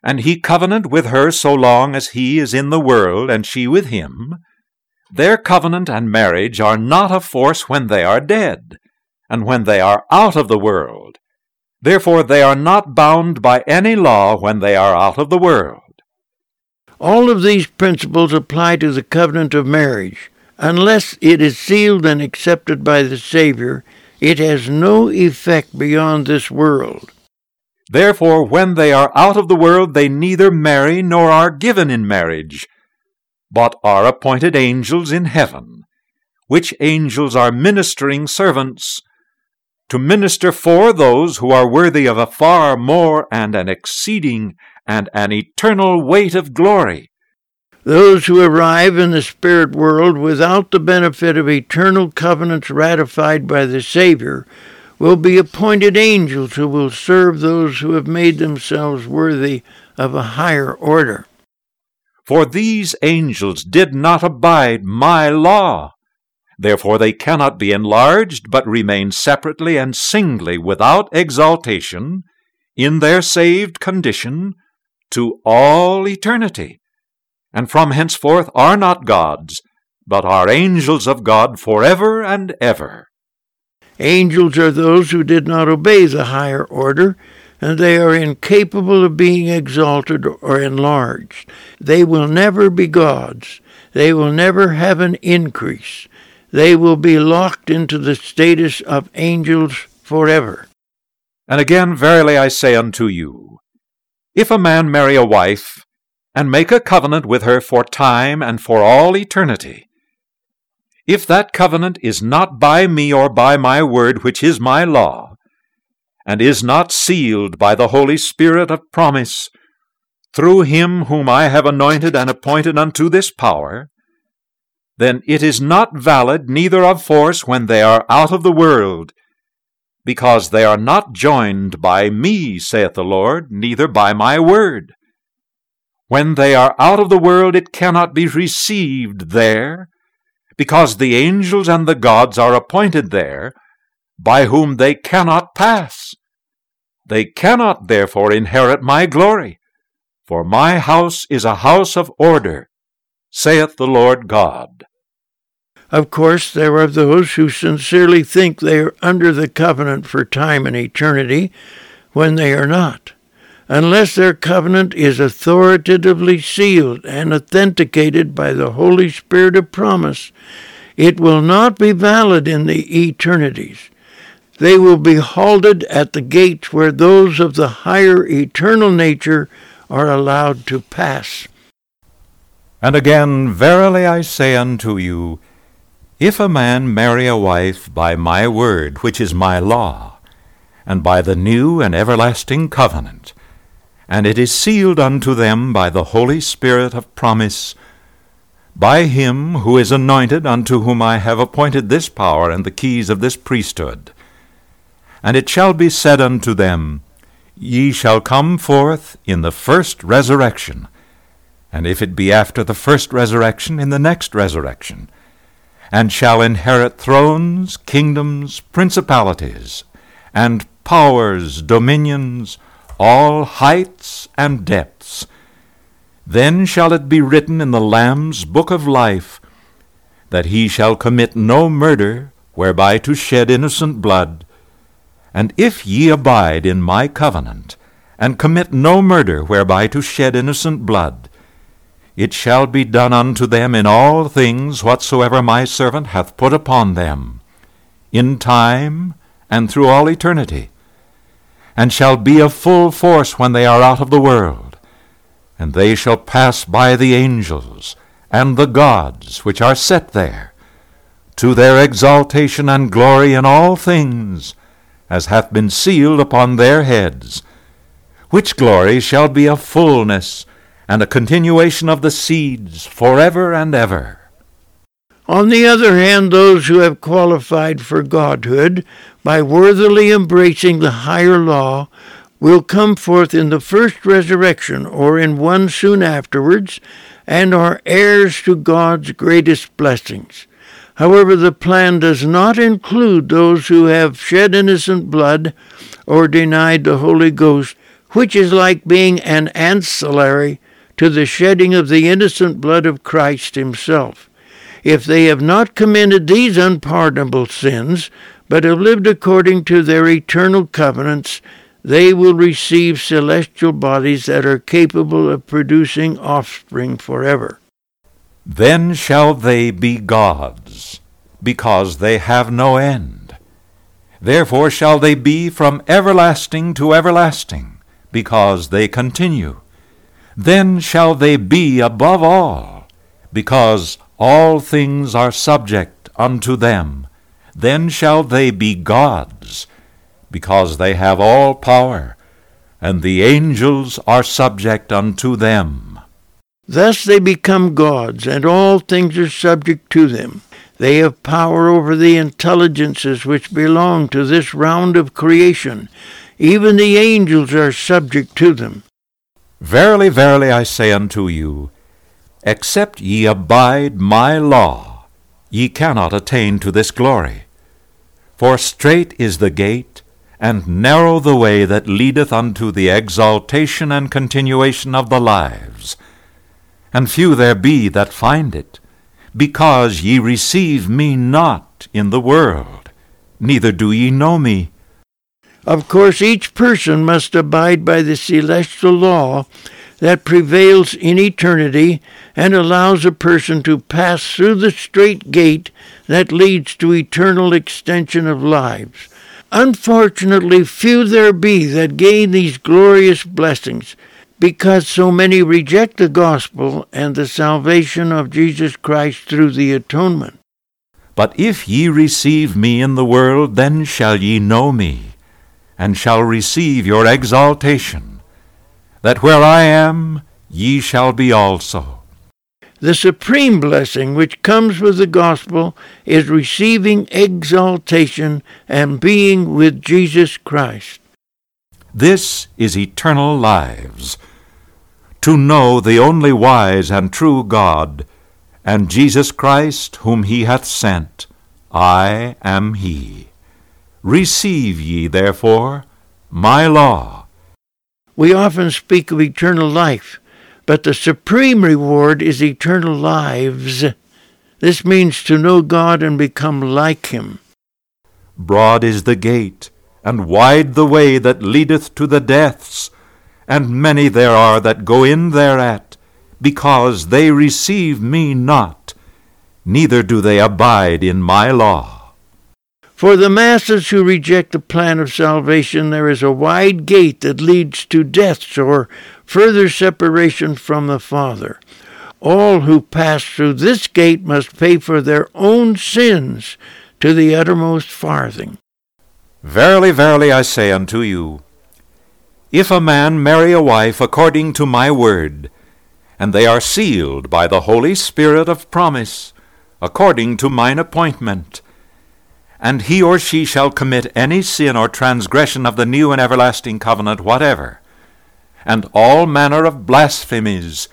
Speaker 2: and he covenant with her so long as he is in the world, and she with him, their covenant and marriage are not of force when they are dead, and when they are out of the world. Therefore they are not bound by any law when they are out of the world.
Speaker 1: All of these principles apply to the covenant of marriage. Unless it is sealed and accepted by the Savior, it has no effect beyond this world.
Speaker 2: Therefore, when they are out of the world, they neither marry nor are given in marriage, but are appointed angels in heaven, which angels are ministering servants, to minister for those who are worthy of a far more and an exceeding and an eternal weight of glory
Speaker 1: those who arrive in the spirit world without the benefit of eternal covenants ratified by the Savior will be appointed angels who will serve those who have made themselves worthy of a higher order.
Speaker 2: For these angels did not abide my law. Therefore they cannot be enlarged, but remain separately and singly without exaltation in their saved condition to all eternity and from henceforth are not gods, but are angels of God forever and ever.
Speaker 1: Angels are those who did not obey the higher order, and they are incapable of being exalted or enlarged. They will never be gods. They will never have an increase. They will be locked into the status of angels forever.
Speaker 2: And again, verily I say unto you, if a man marry a wife, and make a covenant with her for time and for all eternity. If that covenant is not by me or by my word, which is my law, and is not sealed by the Holy Spirit of promise, through him whom I have anointed and appointed unto this power, then it is not valid neither of force when they are out of the world, because they are not joined by me, saith the Lord, neither by my word. When they are out of the world, it cannot be received there, because the angels and the gods are appointed there, by whom they cannot pass. They cannot therefore inherit my glory, for my house is a house of order, saith the Lord God.
Speaker 1: Of course, there are those who sincerely think they are under the covenant for time and eternity when they are not unless their covenant is authoritatively sealed and authenticated by the Holy Spirit of promise, it will not be valid in the eternities. They will be halted at the gates where those of the higher eternal nature are allowed to pass.
Speaker 2: And again, verily I say unto you, if a man marry a wife by my word, which is my law, and by the new and everlasting covenant, and it is sealed unto them by the Holy Spirit of promise, by him who is anointed, unto whom I have appointed this power and the keys of this priesthood. And it shall be said unto them, Ye shall come forth in the first resurrection, and if it be after the first resurrection, in the next resurrection, and shall inherit thrones, kingdoms, principalities, and powers, dominions, all heights and depths. Then shall it be written in the Lamb's book of life that he shall commit no murder whereby to shed innocent blood. And if ye abide in my covenant, and commit no murder whereby to shed innocent blood, it shall be done unto them in all things whatsoever my servant hath put upon them, in time and through all eternity and shall be of full force when they are out of the world. And they shall pass by the angels and the gods which are set there, to their exaltation and glory in all things, as hath been sealed upon their heads, which glory shall be a fullness and a continuation of the seeds forever and ever.
Speaker 1: On the other hand, those who have qualified for godhood by worthily embracing the higher law will come forth in the first resurrection or in one soon afterwards and are heirs to God's greatest blessings. However, the plan does not include those who have shed innocent blood or denied the Holy Ghost, which is like being an ancillary to the shedding of the innocent blood of Christ Himself. If they have not committed these unpardonable sins, but have lived according to their eternal covenants, they will receive celestial bodies that are capable of producing offspring forever.
Speaker 2: Then shall they be gods, because they have no end. Therefore shall they be from everlasting to everlasting, because they continue. Then shall they be above all, because all things are subject unto them. Then shall they be gods, because they have all power, and the angels are subject unto them.
Speaker 1: Thus they become gods, and all things are subject to them. They have power over the intelligences which belong to this round of creation. Even the angels are subject to them.
Speaker 2: Verily, verily, I say unto you, Except ye abide my law, ye cannot attain to this glory. For strait is the gate, and narrow the way that leadeth unto the exaltation and continuation of the lives, and few there be that find it, because ye receive me not in the world, neither do ye know me.
Speaker 1: Of course, each person must abide by the celestial law that prevails in eternity and allows a person to pass through the strait gate that leads to eternal extension of lives. Unfortunately, few there be that gain these glorious blessings, because so many reject the gospel and the salvation of Jesus Christ through the atonement.
Speaker 2: But if ye receive me in the world, then shall ye know me, and shall receive your exaltation that where I am, ye shall be also.
Speaker 1: The supreme blessing which comes with the gospel is receiving exaltation and being with Jesus Christ.
Speaker 2: This is eternal lives, to know the only wise and true God, and Jesus Christ, whom he hath sent. I am he. Receive ye, therefore, my law
Speaker 1: we often speak of eternal life, but the supreme reward is eternal lives. This means to know God and become like Him.
Speaker 2: Broad is the gate, and wide the way that leadeth to the deaths, and many there are that go in thereat, because they receive me not, neither do they abide in my law.
Speaker 1: For the masses who reject the plan of salvation, there is a wide gate that leads to death or further separation from the Father. All who pass through this gate must pay for their own sins to the uttermost farthing.
Speaker 2: Verily, verily, I say unto you, if a man marry a wife according to my word, and they are sealed by the Holy Spirit of promise, according to mine appointment, and he or she shall commit any sin or transgression of the new and everlasting covenant whatever, and all manner of blasphemies,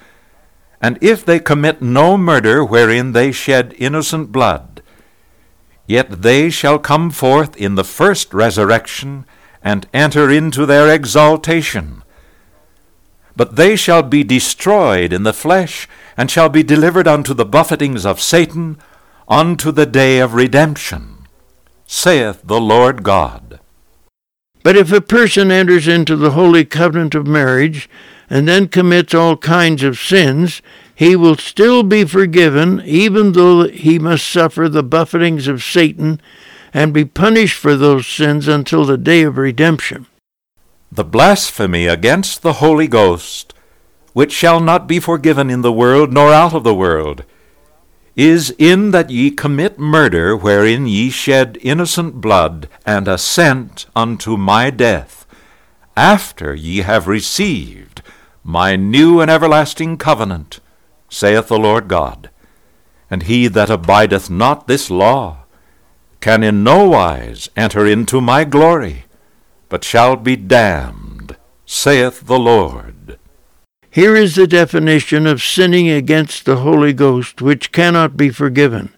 Speaker 2: and if they commit no murder wherein they shed innocent blood, yet they shall come forth in the first resurrection, and enter into their exaltation. But they shall be destroyed in the flesh, and shall be delivered unto the buffetings of Satan, unto the day of redemption saith the Lord God.
Speaker 1: But if a person enters into the holy covenant of marriage and then commits all kinds of sins, he will still be forgiven, even though he must suffer the buffetings of Satan and be punished for those sins until the day of redemption.
Speaker 2: The blasphemy against the Holy Ghost, which shall not be forgiven in the world nor out of the world, is in that ye commit murder wherein ye shed innocent blood, and assent unto my death, after ye have received my new and everlasting covenant, saith the Lord God. And he that abideth not this law can in no wise enter into my glory, but shall be damned, saith the Lord.
Speaker 1: Here is the definition of sinning against the Holy Ghost, which cannot be forgiven.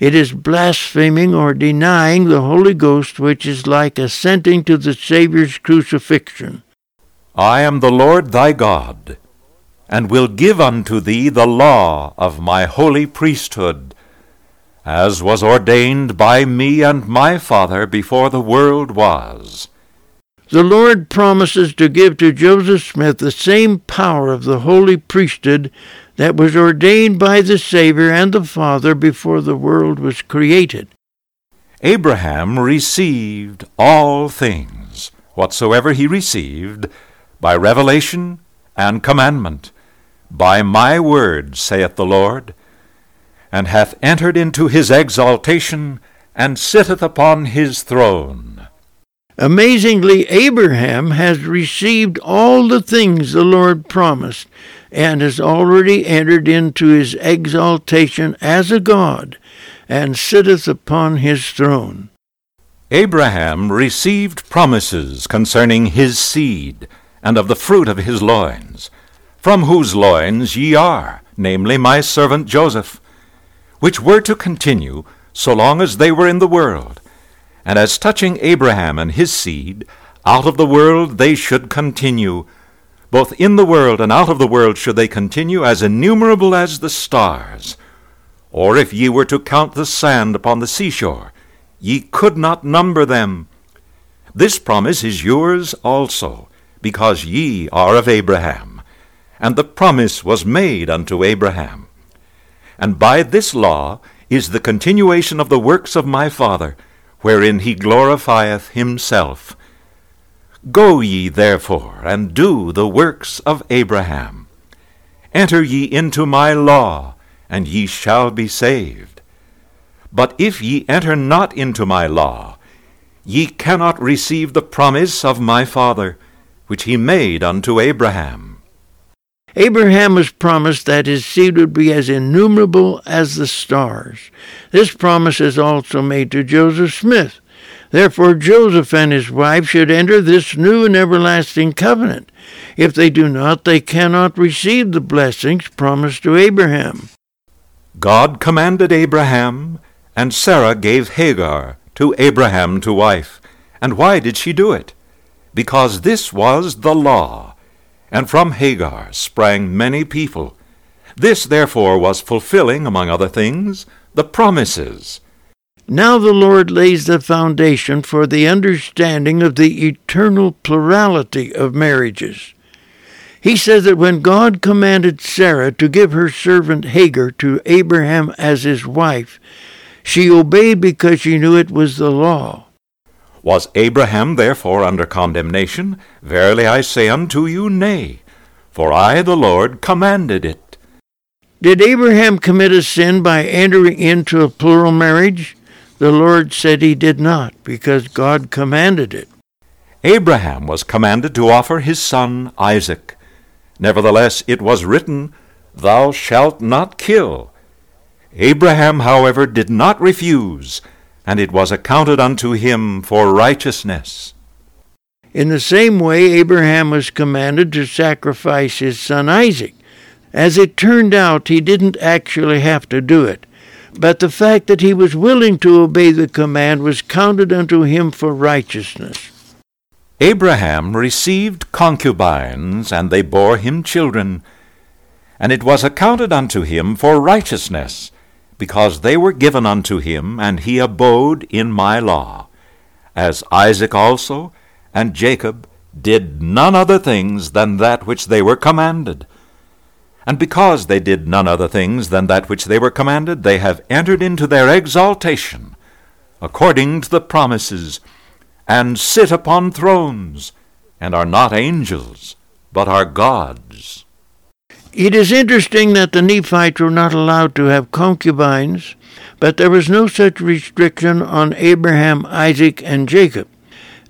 Speaker 1: It is blaspheming or denying the Holy Ghost, which is like assenting to the Saviour's crucifixion.
Speaker 2: I am the Lord thy God, and will give unto thee the law of my holy priesthood, as was ordained by me and my Father before the world was.
Speaker 1: The Lord promises to give to Joseph Smith the same power of the holy priesthood that was ordained by the Savior and the Father before the world was created.
Speaker 2: Abraham received all things, whatsoever he received, by revelation and commandment, by my word, saith the Lord, and hath entered into his exaltation, and sitteth upon his throne.
Speaker 1: Amazingly, Abraham has received all the things the Lord promised and has already entered into his exaltation as a God and sitteth upon his throne.
Speaker 2: Abraham received promises concerning his seed and of the fruit of his loins, from whose loins ye are, namely my servant Joseph, which were to continue so long as they were in the world and as touching Abraham and his seed, out of the world they should continue. Both in the world and out of the world should they continue, as innumerable as the stars. Or if ye were to count the sand upon the seashore, ye could not number them. This promise is yours also, because ye are of Abraham. And the promise was made unto Abraham. And by this law is the continuation of the works of my Father, wherein he glorifieth himself. Go ye therefore, and do the works of Abraham. Enter ye into my law, and ye shall be saved. But if ye enter not into my law, ye cannot receive the promise of my Father, which he made unto Abraham.
Speaker 1: Abraham was promised that his seed would be as innumerable as the stars. This promise is also made to Joseph Smith. Therefore, Joseph and his wife should enter this new and everlasting covenant. If they do not, they cannot receive the blessings promised to Abraham.
Speaker 2: God commanded Abraham, and Sarah gave Hagar to Abraham to wife. And why did she do it? Because this was the law and from Hagar sprang many people. This therefore was fulfilling, among other things, the promises.
Speaker 1: Now the Lord lays the foundation for the understanding of the eternal plurality of marriages. He says that when God commanded Sarah to give her servant Hagar to Abraham as his wife, she obeyed because she knew it was the law.
Speaker 2: Was Abraham therefore under condemnation? Verily I say unto you, Nay, for I, the Lord, commanded it.
Speaker 1: Did Abraham commit a sin by entering into a plural marriage? The Lord said he did not, because God commanded it.
Speaker 2: Abraham was commanded to offer his son Isaac. Nevertheless, it was written, Thou shalt not kill. Abraham, however, did not refuse, and it was accounted unto him for righteousness.
Speaker 1: In the same way, Abraham was commanded to sacrifice his son Isaac. As it turned out, he didn't actually have to do it, but the fact that he was willing to obey the command was counted unto him for righteousness.
Speaker 2: Abraham received concubines, and they bore him children, and it was accounted unto him for righteousness because they were given unto him, and he abode in my law, as Isaac also and Jacob did none other things than that which they were commanded. And because they did none other things than that which they were commanded, they have entered into their exaltation, according to the promises, and sit upon thrones, and are not angels, but are gods.
Speaker 1: It is interesting that the Nephites were not allowed to have concubines, but there was no such restriction on Abraham, Isaac, and Jacob.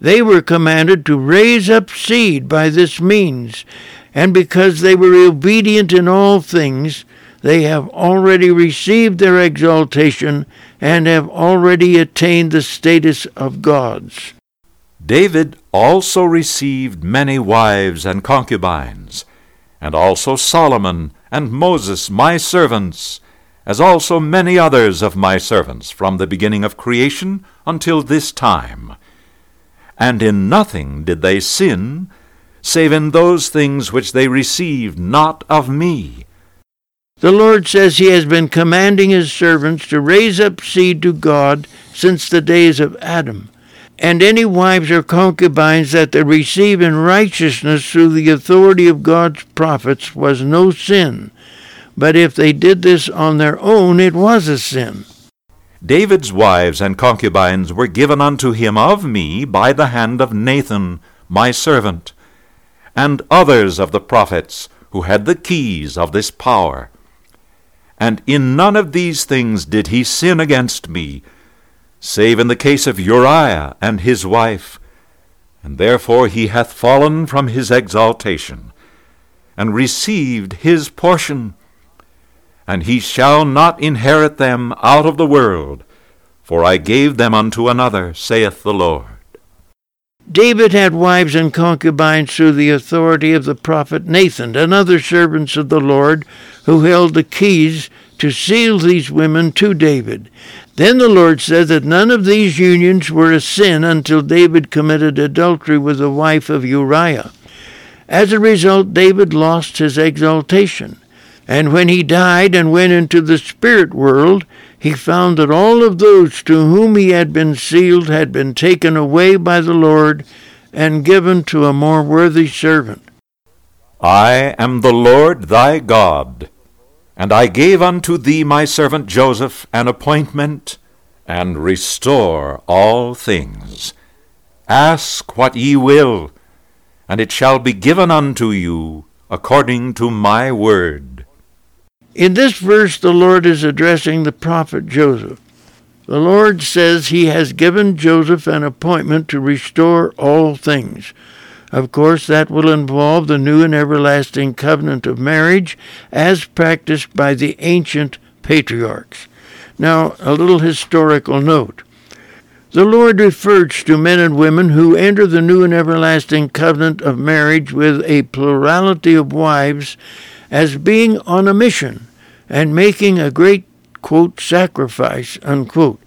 Speaker 1: They were commanded to raise up seed by this means, and because they were obedient in all things, they have already received their exaltation and have already attained the status of gods.
Speaker 2: David also received many wives and concubines, and also Solomon and Moses my servants, as also many others of my servants from the beginning of creation until this time. And in nothing did they sin, save in those things which they received not of me.
Speaker 1: The Lord says He has been commanding His servants to raise up seed to God since the days of Adam and any wives or concubines that they receive in righteousness through the authority of God's prophets was no sin. But if they did this on their own, it was a sin.
Speaker 2: David's wives and concubines were given unto him of me by the hand of Nathan, my servant, and others of the prophets who had the keys of this power. And in none of these things did he sin against me, save in the case of Uriah and his wife. And therefore he hath fallen from his exaltation, and received his portion. And he shall not inherit them out of the world, for I gave them unto another, saith the Lord.
Speaker 1: David had wives and concubines through the authority of the prophet Nathan and other servants of the Lord who held the keys to seal these women to David. Then the Lord said that none of these unions were a sin until David committed adultery with the wife of Uriah. As a result, David lost his exaltation. And when he died and went into the spirit world, he found that all of those to whom he had been sealed had been taken away by the Lord and given to a more worthy servant.
Speaker 2: I am the Lord thy God and I gave unto thee my servant Joseph an appointment, and restore all things. Ask what ye will, and it shall be given unto you according to my word.
Speaker 1: In this verse, the Lord is addressing the prophet Joseph. The Lord says he has given Joseph an appointment to restore all things. Of course, that will involve the new and everlasting covenant of marriage as practiced by the ancient patriarchs. Now, a little historical note. The Lord refers to men and women who enter the new and everlasting covenant of marriage with a plurality of wives as being on a mission and making a great, quote, sacrifice, unquote.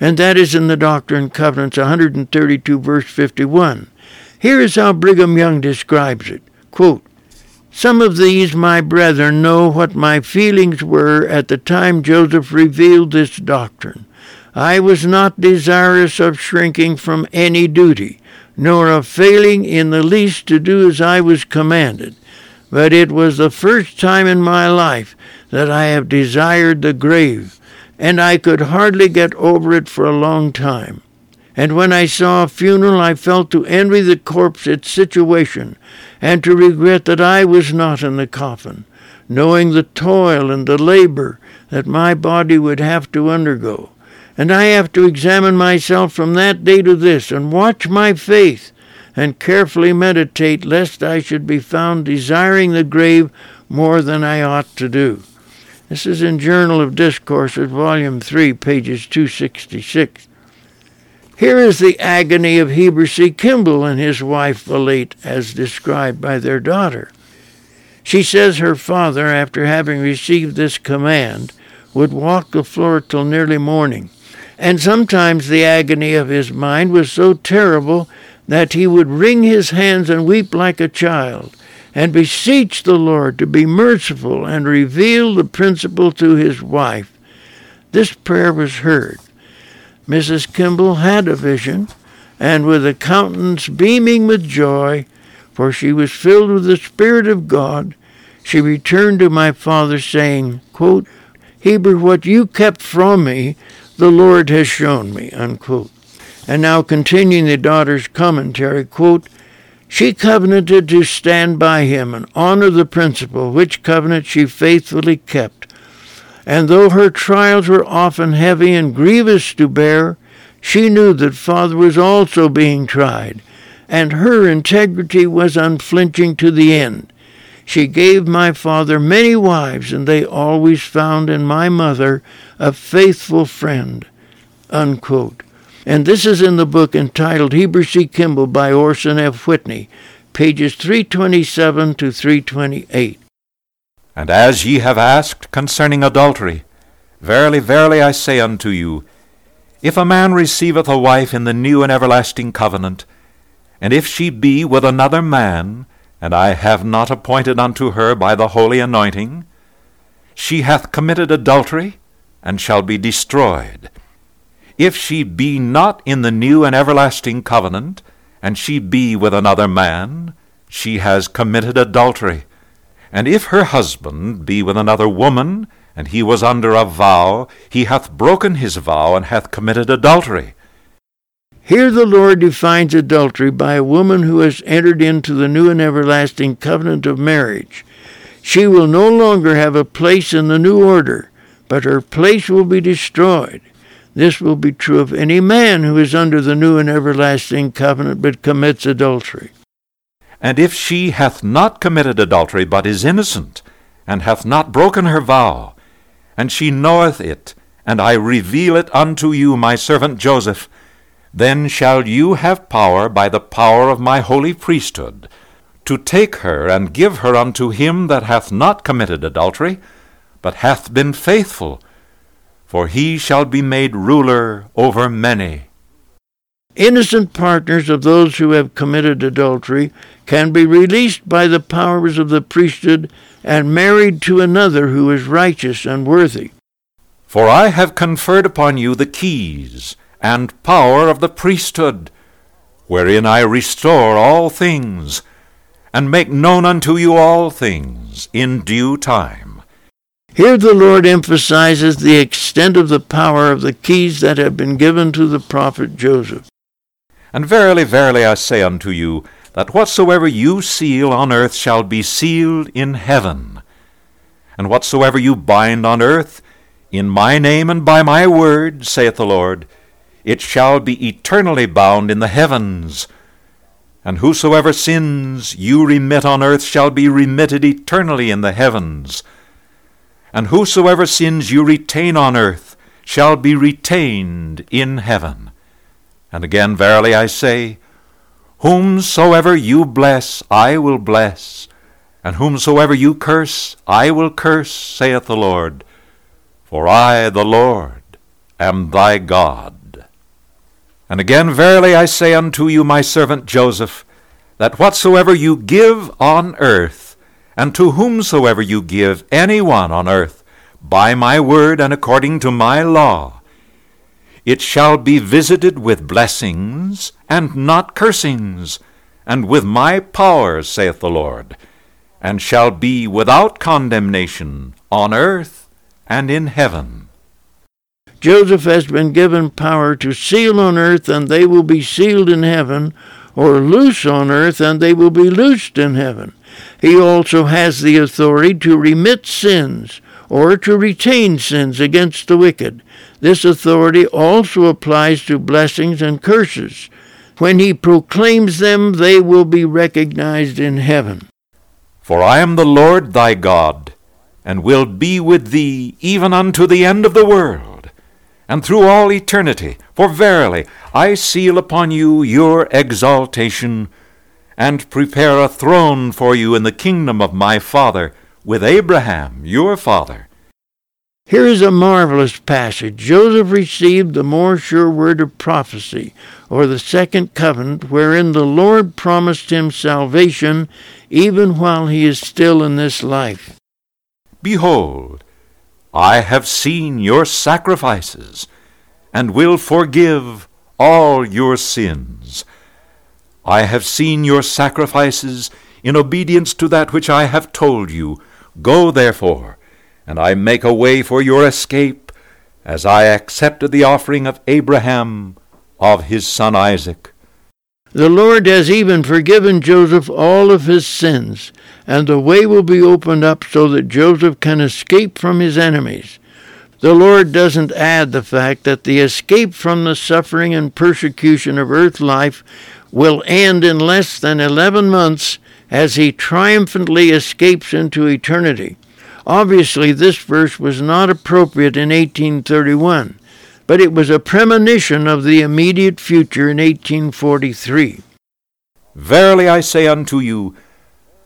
Speaker 1: And that is in the Doctrine and Covenants 132, verse 51. Here is how Brigham Young describes it. Quote, some of these, my brethren, know what my feelings were at the time Joseph revealed this doctrine. I was not desirous of shrinking from any duty, nor of failing in the least to do as I was commanded. But it was the first time in my life that I have desired the grave, and I could hardly get over it for a long time and when I saw a funeral, I felt to envy the corpse its situation, and to regret that I was not in the coffin, knowing the toil and the labor that my body would have to undergo. And I have to examine myself from that day to this, and watch my faith, and carefully meditate, lest I should be found desiring the grave more than I ought to do. This is in Journal of Discourses, Volume 3, pages 266. Here is the agony of Heber C. Kimball and his wife, Vilate, as described by their daughter. She says her father, after having received this command, would walk the floor till nearly morning, and sometimes the agony of his mind was so terrible that he would wring his hands and weep like a child, and beseech the Lord to be merciful and reveal the principle to his wife. This prayer was heard. Mrs. Kimball had a vision, and with a countenance beaming with joy, for she was filled with the Spirit of God, she returned to my father, saying, quote, Heber, what you kept from me, the Lord has shown me. Unquote. And now continuing the daughter's commentary, quote, She covenanted to stand by him and honor the principle, which covenant she faithfully kept. And though her trials were often heavy and grievous to bear, she knew that Father was also being tried, and her integrity was unflinching to the end. She gave my father many wives, and they always found in my mother a faithful friend. Unquote. And this is in the book entitled Heber C. Kimball by Orson F. Whitney, pages 327 to 328.
Speaker 2: And as ye have asked concerning adultery, verily, verily, I say unto you, if a man receiveth a wife in the new and everlasting covenant, and if she be with another man, and I have not appointed unto her by the holy anointing, she hath committed adultery, and shall be destroyed. If she be not in the new and everlasting covenant, and she be with another man, she has committed adultery. And if her husband be with another woman, and he was under a vow, he hath broken his vow, and hath committed adultery.
Speaker 1: Here the Lord defines adultery by a woman who has entered into the new and everlasting covenant of marriage. She will no longer have a place in the new order, but her place will be destroyed. This will be true of any man who is under the new and everlasting covenant but commits adultery.
Speaker 2: And if she hath not committed adultery, but is innocent, and hath not broken her vow, and she knoweth it, and I reveal it unto you, my servant Joseph, then shall you have power by the power of my holy priesthood, to take her and give her unto him that hath not committed adultery, but hath been faithful for he shall be made ruler over many.
Speaker 1: Innocent partners of those who have committed adultery can be released by the powers of the priesthood and married to another who is righteous and worthy.
Speaker 2: For I have conferred upon you the keys and power of the priesthood, wherein I restore all things, and make known unto you all things in due time.
Speaker 1: Here the Lord emphasizes the extent of the power of the keys that have been given to the prophet Joseph.
Speaker 2: And verily, verily, I say unto you, that whatsoever you seal on earth shall be sealed in heaven, and whatsoever you bind on earth, in my name and by my word, saith the Lord, it shall be eternally bound in the heavens. And whosoever sins you remit on earth shall be remitted eternally in the heavens and whosoever sins you retain on earth shall be retained in heaven. And again, verily I say, Whomsoever you bless, I will bless, and whomsoever you curse, I will curse, saith the Lord. For I, the Lord, am thy God. And again, verily I say unto you, my servant Joseph, that whatsoever you give on earth, and to whomsoever you give any one on earth, by my word and according to my law, it shall be visited with blessings and not cursings, and with my power, saith the Lord, and shall be without condemnation on earth and in heaven.
Speaker 1: Joseph has been given power to seal on earth, and they will be sealed in heaven, or loose on earth, and they will be loosed in heaven. He also has the authority to remit sins or to retain sins against the wicked. This authority also applies to blessings and curses. When he proclaims them, they will be recognized in heaven.
Speaker 2: For I am the Lord thy God, and will be with thee even unto the end of the world, and through all eternity. For verily I seal upon you your exaltation and prepare a throne for you in the kingdom of my father, with Abraham your father.
Speaker 1: Here is a marvelous passage. Joseph received the more sure word of prophecy, or the second covenant, wherein the Lord promised him salvation even while he is still in this life.
Speaker 2: Behold, I have seen your sacrifices, and will forgive all your sins. I have seen your sacrifices in obedience to that which I have told you. Go, therefore, and I make a way for your escape, as I accepted the offering of Abraham of his son Isaac.
Speaker 1: The Lord has even forgiven Joseph all of his sins, and the way will be opened up so that Joseph can escape from his enemies. The Lord doesn't add the fact that the escape from the suffering and persecution of earth life will end in less than 11 months as he triumphantly escapes into eternity. Obviously, this verse was not appropriate in 1831, but it was a premonition of the immediate future in 1843.
Speaker 2: Verily I say unto you,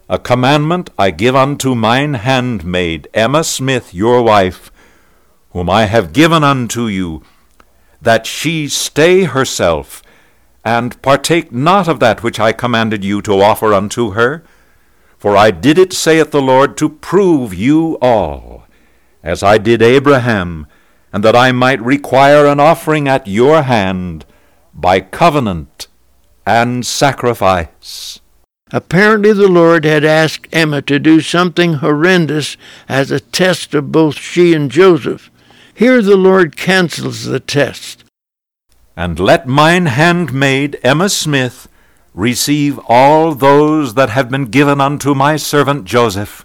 Speaker 2: a commandment I give unto mine handmaid, Emma Smith, your wife, whom I have given unto you, that she stay herself, and partake not of that which I commanded you to offer unto her. For I did it, saith the Lord, to prove you all, as I did Abraham, and that I might require an offering at your hand by covenant and sacrifice.
Speaker 1: Apparently, the Lord had asked Emma to do something horrendous as a test of both she and Joseph. Here the Lord cancels the test.
Speaker 2: And let mine handmaid Emma Smith receive all those that have been given unto my servant Joseph,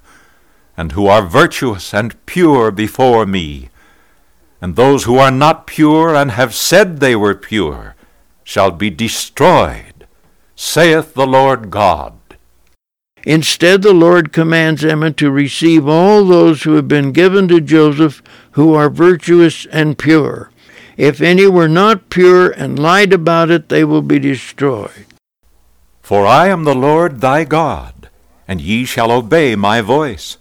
Speaker 2: and who are virtuous and pure before me. And those who are not pure and have said they were pure shall be destroyed, saith the Lord God.
Speaker 1: Instead, the Lord commands Emma to receive all those who have been given to Joseph who are virtuous and pure. If any were not pure and lied about it, they will be destroyed.
Speaker 2: For I am the Lord thy God, and ye shall obey my voice.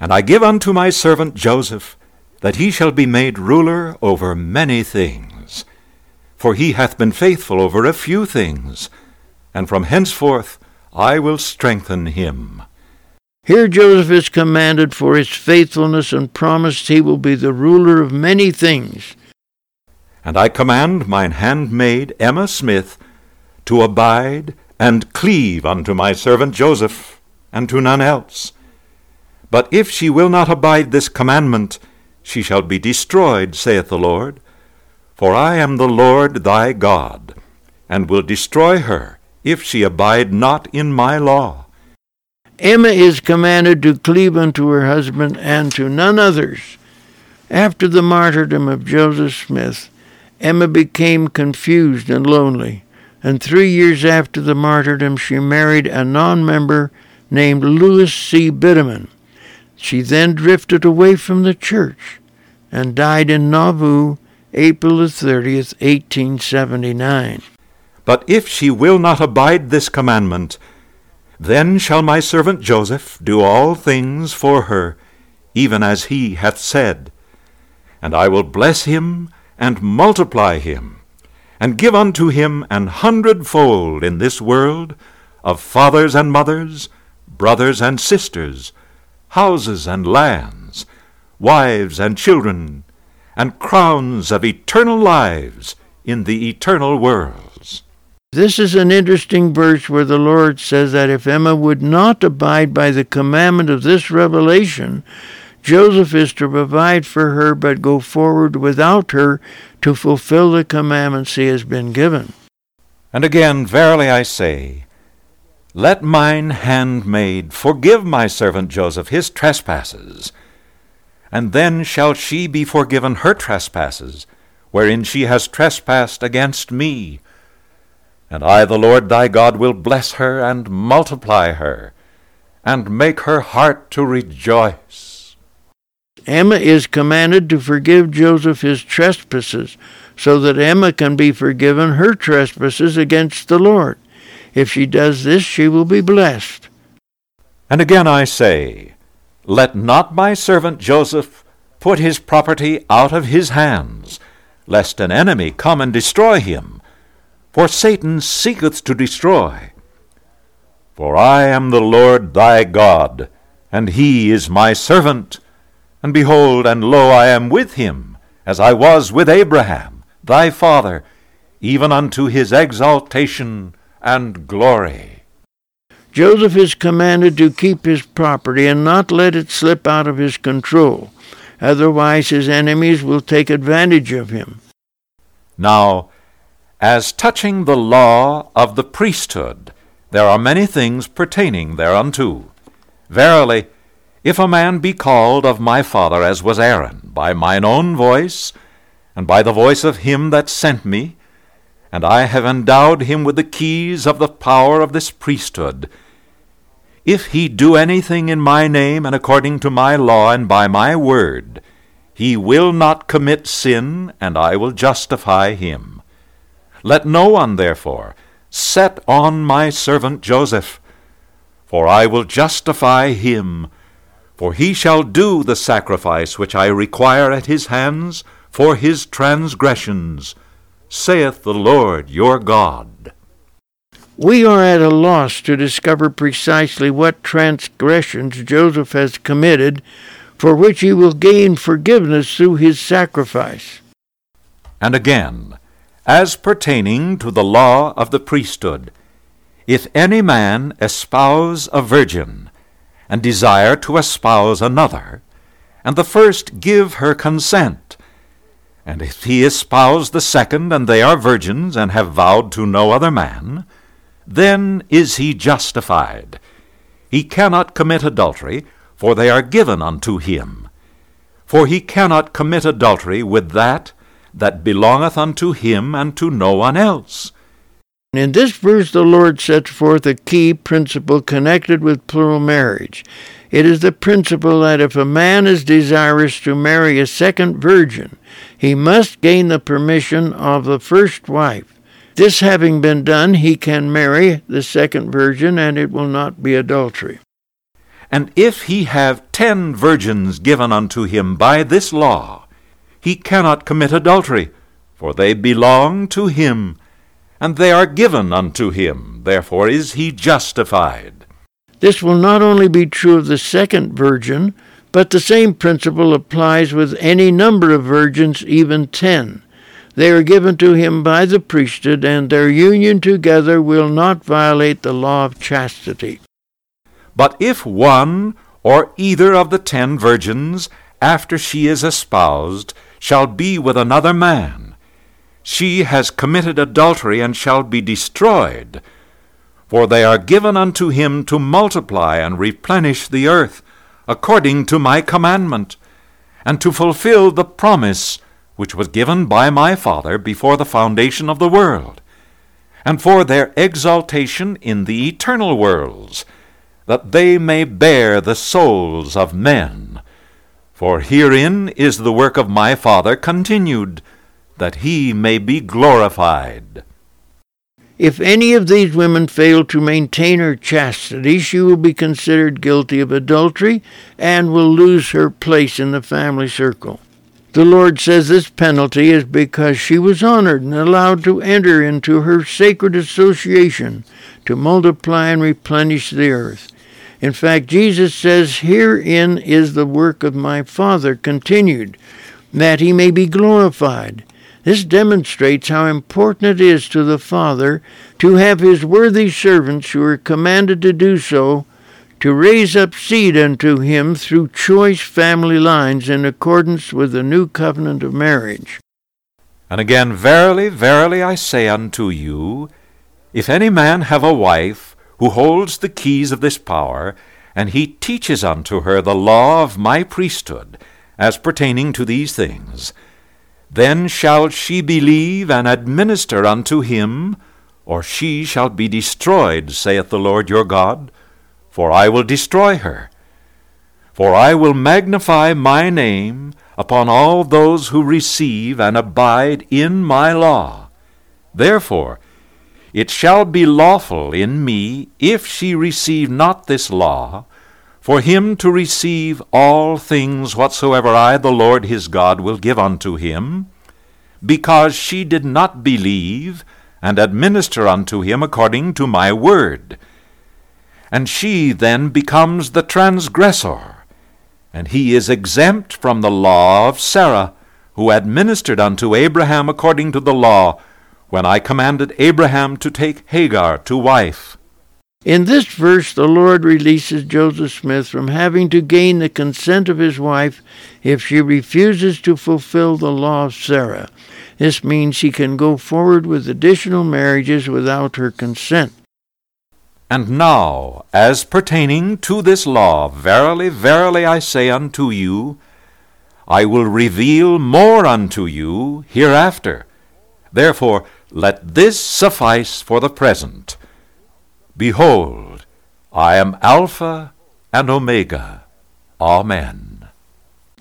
Speaker 2: And I give unto my servant Joseph, that he shall be made ruler over many things. For he hath been faithful over a few things, and from henceforth I will strengthen him.
Speaker 1: Here Joseph is commanded for his faithfulness and promised he will be the ruler of many things.
Speaker 2: And I command mine handmaid Emma Smith to abide and cleave unto my servant Joseph, and to none else. But if she will not abide this commandment, she shall be destroyed, saith the Lord. For I am the Lord thy God, and will destroy her if she abide not in my law.
Speaker 1: Emma is commanded to cleave unto her husband and to none others. After the martyrdom of Joseph Smith, Emma became confused and lonely, and three years after the martyrdom, she married a non member named Lewis C. Bidamon. She then drifted away from the church and died in Nauvoo, April the 30th, 1879.
Speaker 2: But if she will not abide this commandment, then shall my servant Joseph do all things for her, even as he hath said. And I will bless him and multiply him, and give unto him an hundredfold in this world of fathers and mothers, brothers and sisters, houses and lands, wives and children, and crowns of eternal lives in the eternal worlds.
Speaker 1: This is an interesting verse where the Lord says that if Emma would not abide by the commandment of this revelation, Joseph is to provide for her but go forward without her to fulfill the commandments he has been given.
Speaker 2: And again, verily I say, let mine handmaid forgive my servant Joseph his trespasses, and then shall she be forgiven her trespasses, wherein she has trespassed against me and I, the Lord thy God, will bless her and multiply her, and make her heart to rejoice.
Speaker 1: Emma is commanded to forgive Joseph his trespasses, so that Emma can be forgiven her trespasses against the Lord. If she does this, she will be blessed.
Speaker 2: And again I say, Let not my servant Joseph put his property out of his hands, lest an enemy come and destroy him. For Satan seeketh to destroy. For I am the Lord thy God, and he is my servant. And behold, and lo, I am with him, as I was with Abraham, thy father, even unto his exaltation and glory.
Speaker 1: Joseph is commanded to keep his property and not let it slip out of his control. Otherwise, his enemies will take advantage of him.
Speaker 2: Now, As touching the law of the priesthood, there are many things pertaining thereunto. Verily, if a man be called of my father, as was Aaron, by mine own voice, and by the voice of him that sent me, and I have endowed him with the keys of the power of this priesthood, if he do anything in my name and according to my law and by my word, he will not commit sin, and I will justify him. Let no one, therefore, set on my servant Joseph, for I will justify him, for he shall do the sacrifice which I require at his hands for his transgressions, saith the Lord your God.
Speaker 1: We are at a loss to discover precisely what transgressions Joseph has committed, for which he will gain forgiveness through his sacrifice.
Speaker 2: And again, as pertaining to the law of the priesthood, if any man espouse a virgin, and desire to espouse another, and the first give her consent, and if he espouse the second, and they are virgins, and have vowed to no other man, then is he justified. He cannot commit adultery, for they are given unto him. For he cannot commit adultery with that that belongeth unto him and to no one else.
Speaker 1: In this verse, the Lord sets forth a key principle connected with plural marriage. It is the principle that if a man is desirous to marry a second virgin, he must gain the permission of the first wife. This having been done, he can marry the second virgin, and it will not be adultery.
Speaker 2: And if he have ten virgins given unto him by this law, he cannot commit adultery, for they belong to him, and they are given unto him. Therefore is he justified.
Speaker 1: This will not only be true of the second virgin, but the same principle applies with any number of virgins, even ten. They are given to him by the priesthood, and their union together will not violate the law of chastity.
Speaker 2: But if one or either of the ten virgins, after she is espoused, shall be with another man. She has committed adultery and shall be destroyed. For they are given unto him to multiply and replenish the earth, according to my commandment, and to fulfill the promise which was given by my Father before the foundation of the world, and for their exaltation in the eternal worlds, that they may bear the souls of men. For herein is the work of my Father continued, that he may be glorified.
Speaker 1: If any of these women fail to maintain her chastity, she will be considered guilty of adultery and will lose her place in the family circle. The Lord says this penalty is because she was honored and allowed to enter into her sacred association to multiply and replenish the earth. In fact, Jesus says, Herein is the work of my Father continued, that he may be glorified. This demonstrates how important it is to the Father to have his worthy servants who are commanded to do so to raise up seed unto him through choice family lines in accordance with the new covenant of marriage.
Speaker 2: And again, Verily, verily, I say unto you, if any man have a wife who holds the keys of this power, and he teaches unto her the law of my priesthood, as pertaining to these things, then shall she believe and administer unto him, or she shall be destroyed, saith the Lord your God, for I will destroy her. For I will magnify my name upon all those who receive and abide in my law. Therefore, it shall be lawful in me, if she receive not this law, for him to receive all things whatsoever I, the Lord his God, will give unto him, because she did not believe and administer unto him according to my word. And she then becomes the transgressor, and he is exempt from the law of Sarah, who administered unto Abraham according to the law, when I commanded Abraham to take Hagar to wife.
Speaker 1: In this verse, the Lord releases Joseph Smith from having to gain the consent of his wife if she refuses to fulfill the law of Sarah. This means he can go forward with additional marriages without her consent.
Speaker 2: And now, as pertaining to this law, verily, verily, I say unto you, I will reveal more unto you hereafter. Therefore, let this suffice for the present. Behold, I am Alpha and Omega. Amen.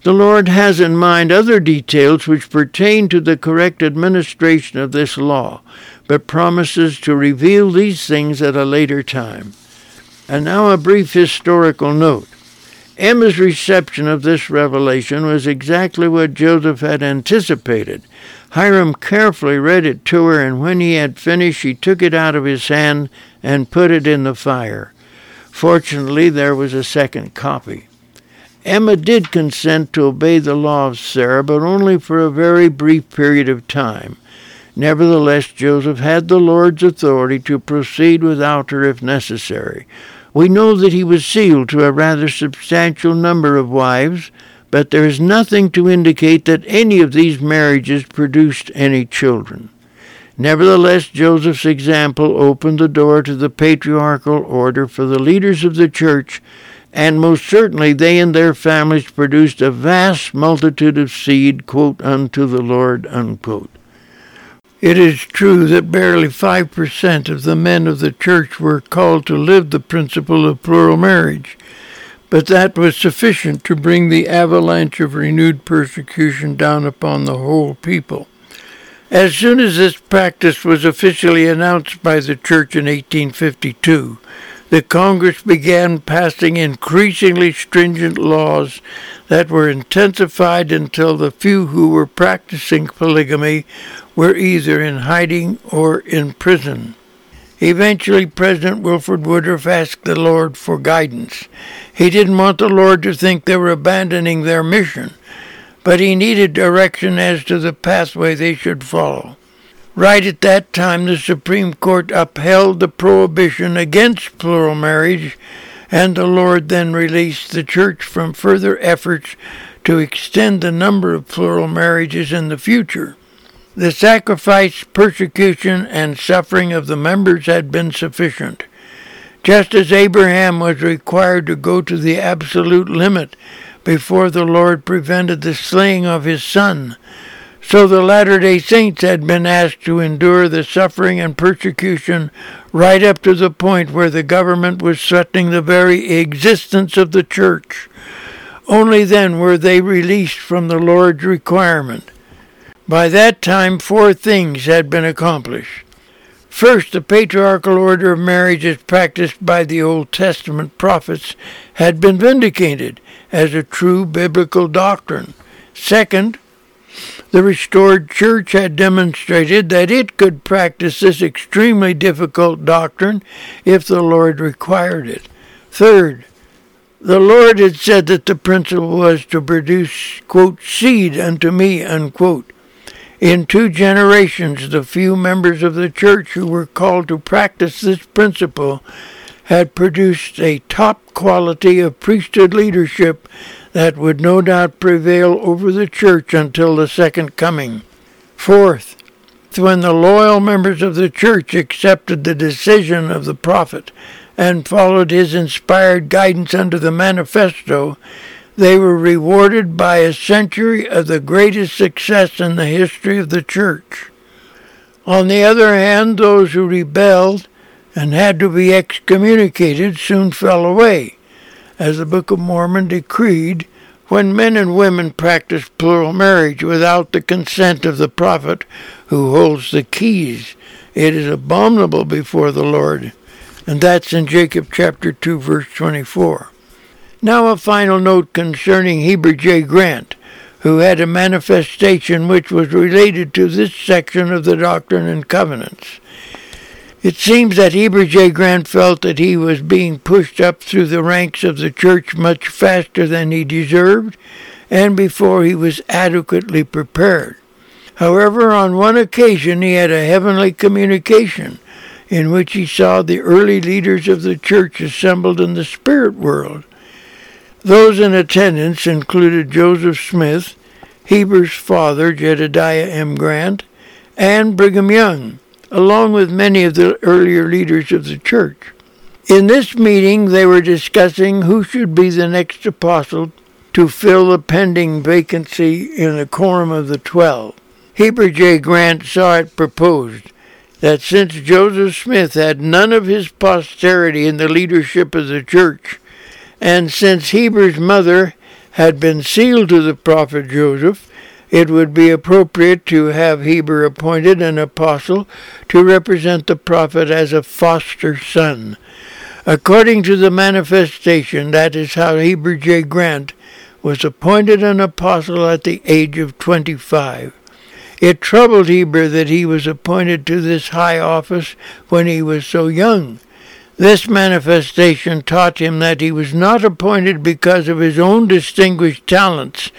Speaker 1: The Lord has in mind other details which pertain to the correct administration of this law, but promises to reveal these things at a later time. And now a brief historical note. Emma's reception of this revelation was exactly what Joseph had anticipated. Hyrum carefully read it to her, and when he had finished, he took it out of his hand and put it in the fire. Fortunately, there was a second copy. Emma did consent to obey the law of Sarah, but only for a very brief period of time. Nevertheless, Joseph had the Lord's authority to proceed without her if necessary. We know that he was sealed to a rather substantial number of wives, but there is nothing to indicate that any of these marriages produced any children. Nevertheless, Joseph's example opened the door to the patriarchal order for the leaders of the church, and most certainly they and their families produced a vast multitude of seed, quote, unto the Lord, unquote. It is true that barely 5% of the men of the church were called to live the principle of plural marriage, but that was sufficient to bring the avalanche of renewed persecution down upon the whole people. As soon as this practice was officially announced by the church in 1852, the Congress began passing increasingly stringent laws that were intensified until the few who were practicing polygamy were either in hiding or in prison. Eventually, President Wilford Woodruff asked the Lord for guidance. He didn't want the Lord to think they were abandoning their mission but he needed direction as to the pathway they should follow. Right at that time, the Supreme Court upheld the prohibition against plural marriage, and the Lord then released the church from further efforts to extend the number of plural marriages in the future. The sacrifice, persecution, and suffering of the members had been sufficient. Just as Abraham was required to go to the absolute limit before the Lord prevented the slaying of his son. So the Latter day Saints had been asked to endure the suffering and persecution right up to the point where the government was threatening the very existence of the church. Only then were they released from the Lord's requirement. By that time, four things had been accomplished. First, the patriarchal order of marriage as practiced by the Old Testament prophets had been vindicated as a true biblical doctrine. Second, the restored church had demonstrated that it could practice this extremely difficult doctrine if the Lord required it. Third, the Lord had said that the principle was to produce, quote, seed unto me, unquote. In two generations, the few members of the church who were called to practice this principle had produced a top quality of priesthood leadership that would no doubt prevail over the church until the second coming. Fourth, when the loyal members of the church accepted the decision of the prophet and followed his inspired guidance under the manifesto, they were rewarded by a century of the greatest success in the history of the church. On the other hand, those who rebelled and had to be excommunicated soon fell away, as the Book of Mormon decreed when men and women practice plural marriage without the consent of the prophet who holds the keys. It is abominable before the Lord. And that's in Jacob chapter 2, verse 24. Now, a final note concerning Heber J. Grant, who had a manifestation which was related to this section of the Doctrine and Covenants. It seems that Heber J. Grant felt that he was being pushed up through the ranks of the church much faster than he deserved and before he was adequately prepared. However, on one occasion he had a heavenly communication in which he saw the early leaders of the church assembled in the spirit world. Those in attendance included Joseph Smith, Heber's father, Jedediah M. Grant, and Brigham Young, along with many of the earlier leaders of the church. In this meeting, they were discussing who should be the next apostle to fill the pending vacancy in the quorum of the twelve. Heber J. Grant saw it proposed that since Joseph Smith had none of his posterity in the leadership of the church, and since Heber's mother had been sealed to the prophet Joseph, it would be appropriate to have Heber appointed an apostle to represent the prophet as a foster son. According to the manifestation, that is how Heber J. Grant was appointed an apostle at the age of 25. It troubled Heber that he was appointed to this high office when he was so young. This manifestation taught him that he was not appointed because of his own distinguished talents,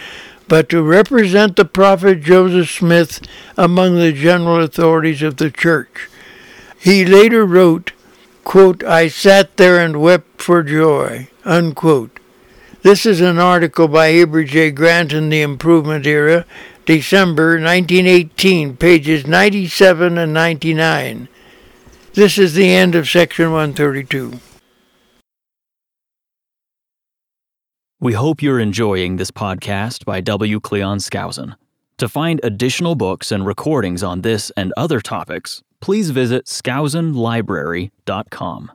Speaker 1: but to represent the prophet Joseph Smith among the general authorities of the church. He later wrote, quote, I sat there and wept for joy. Unquote. This is an article by Heber J. Grant in the Improvement Era, December 1918, pages 97 and 99. This is the end of section 132.
Speaker 3: We hope you're enjoying this podcast by W. Cleon Skousen. To find additional books and recordings on this and other topics, please visit skousenlibrary.com.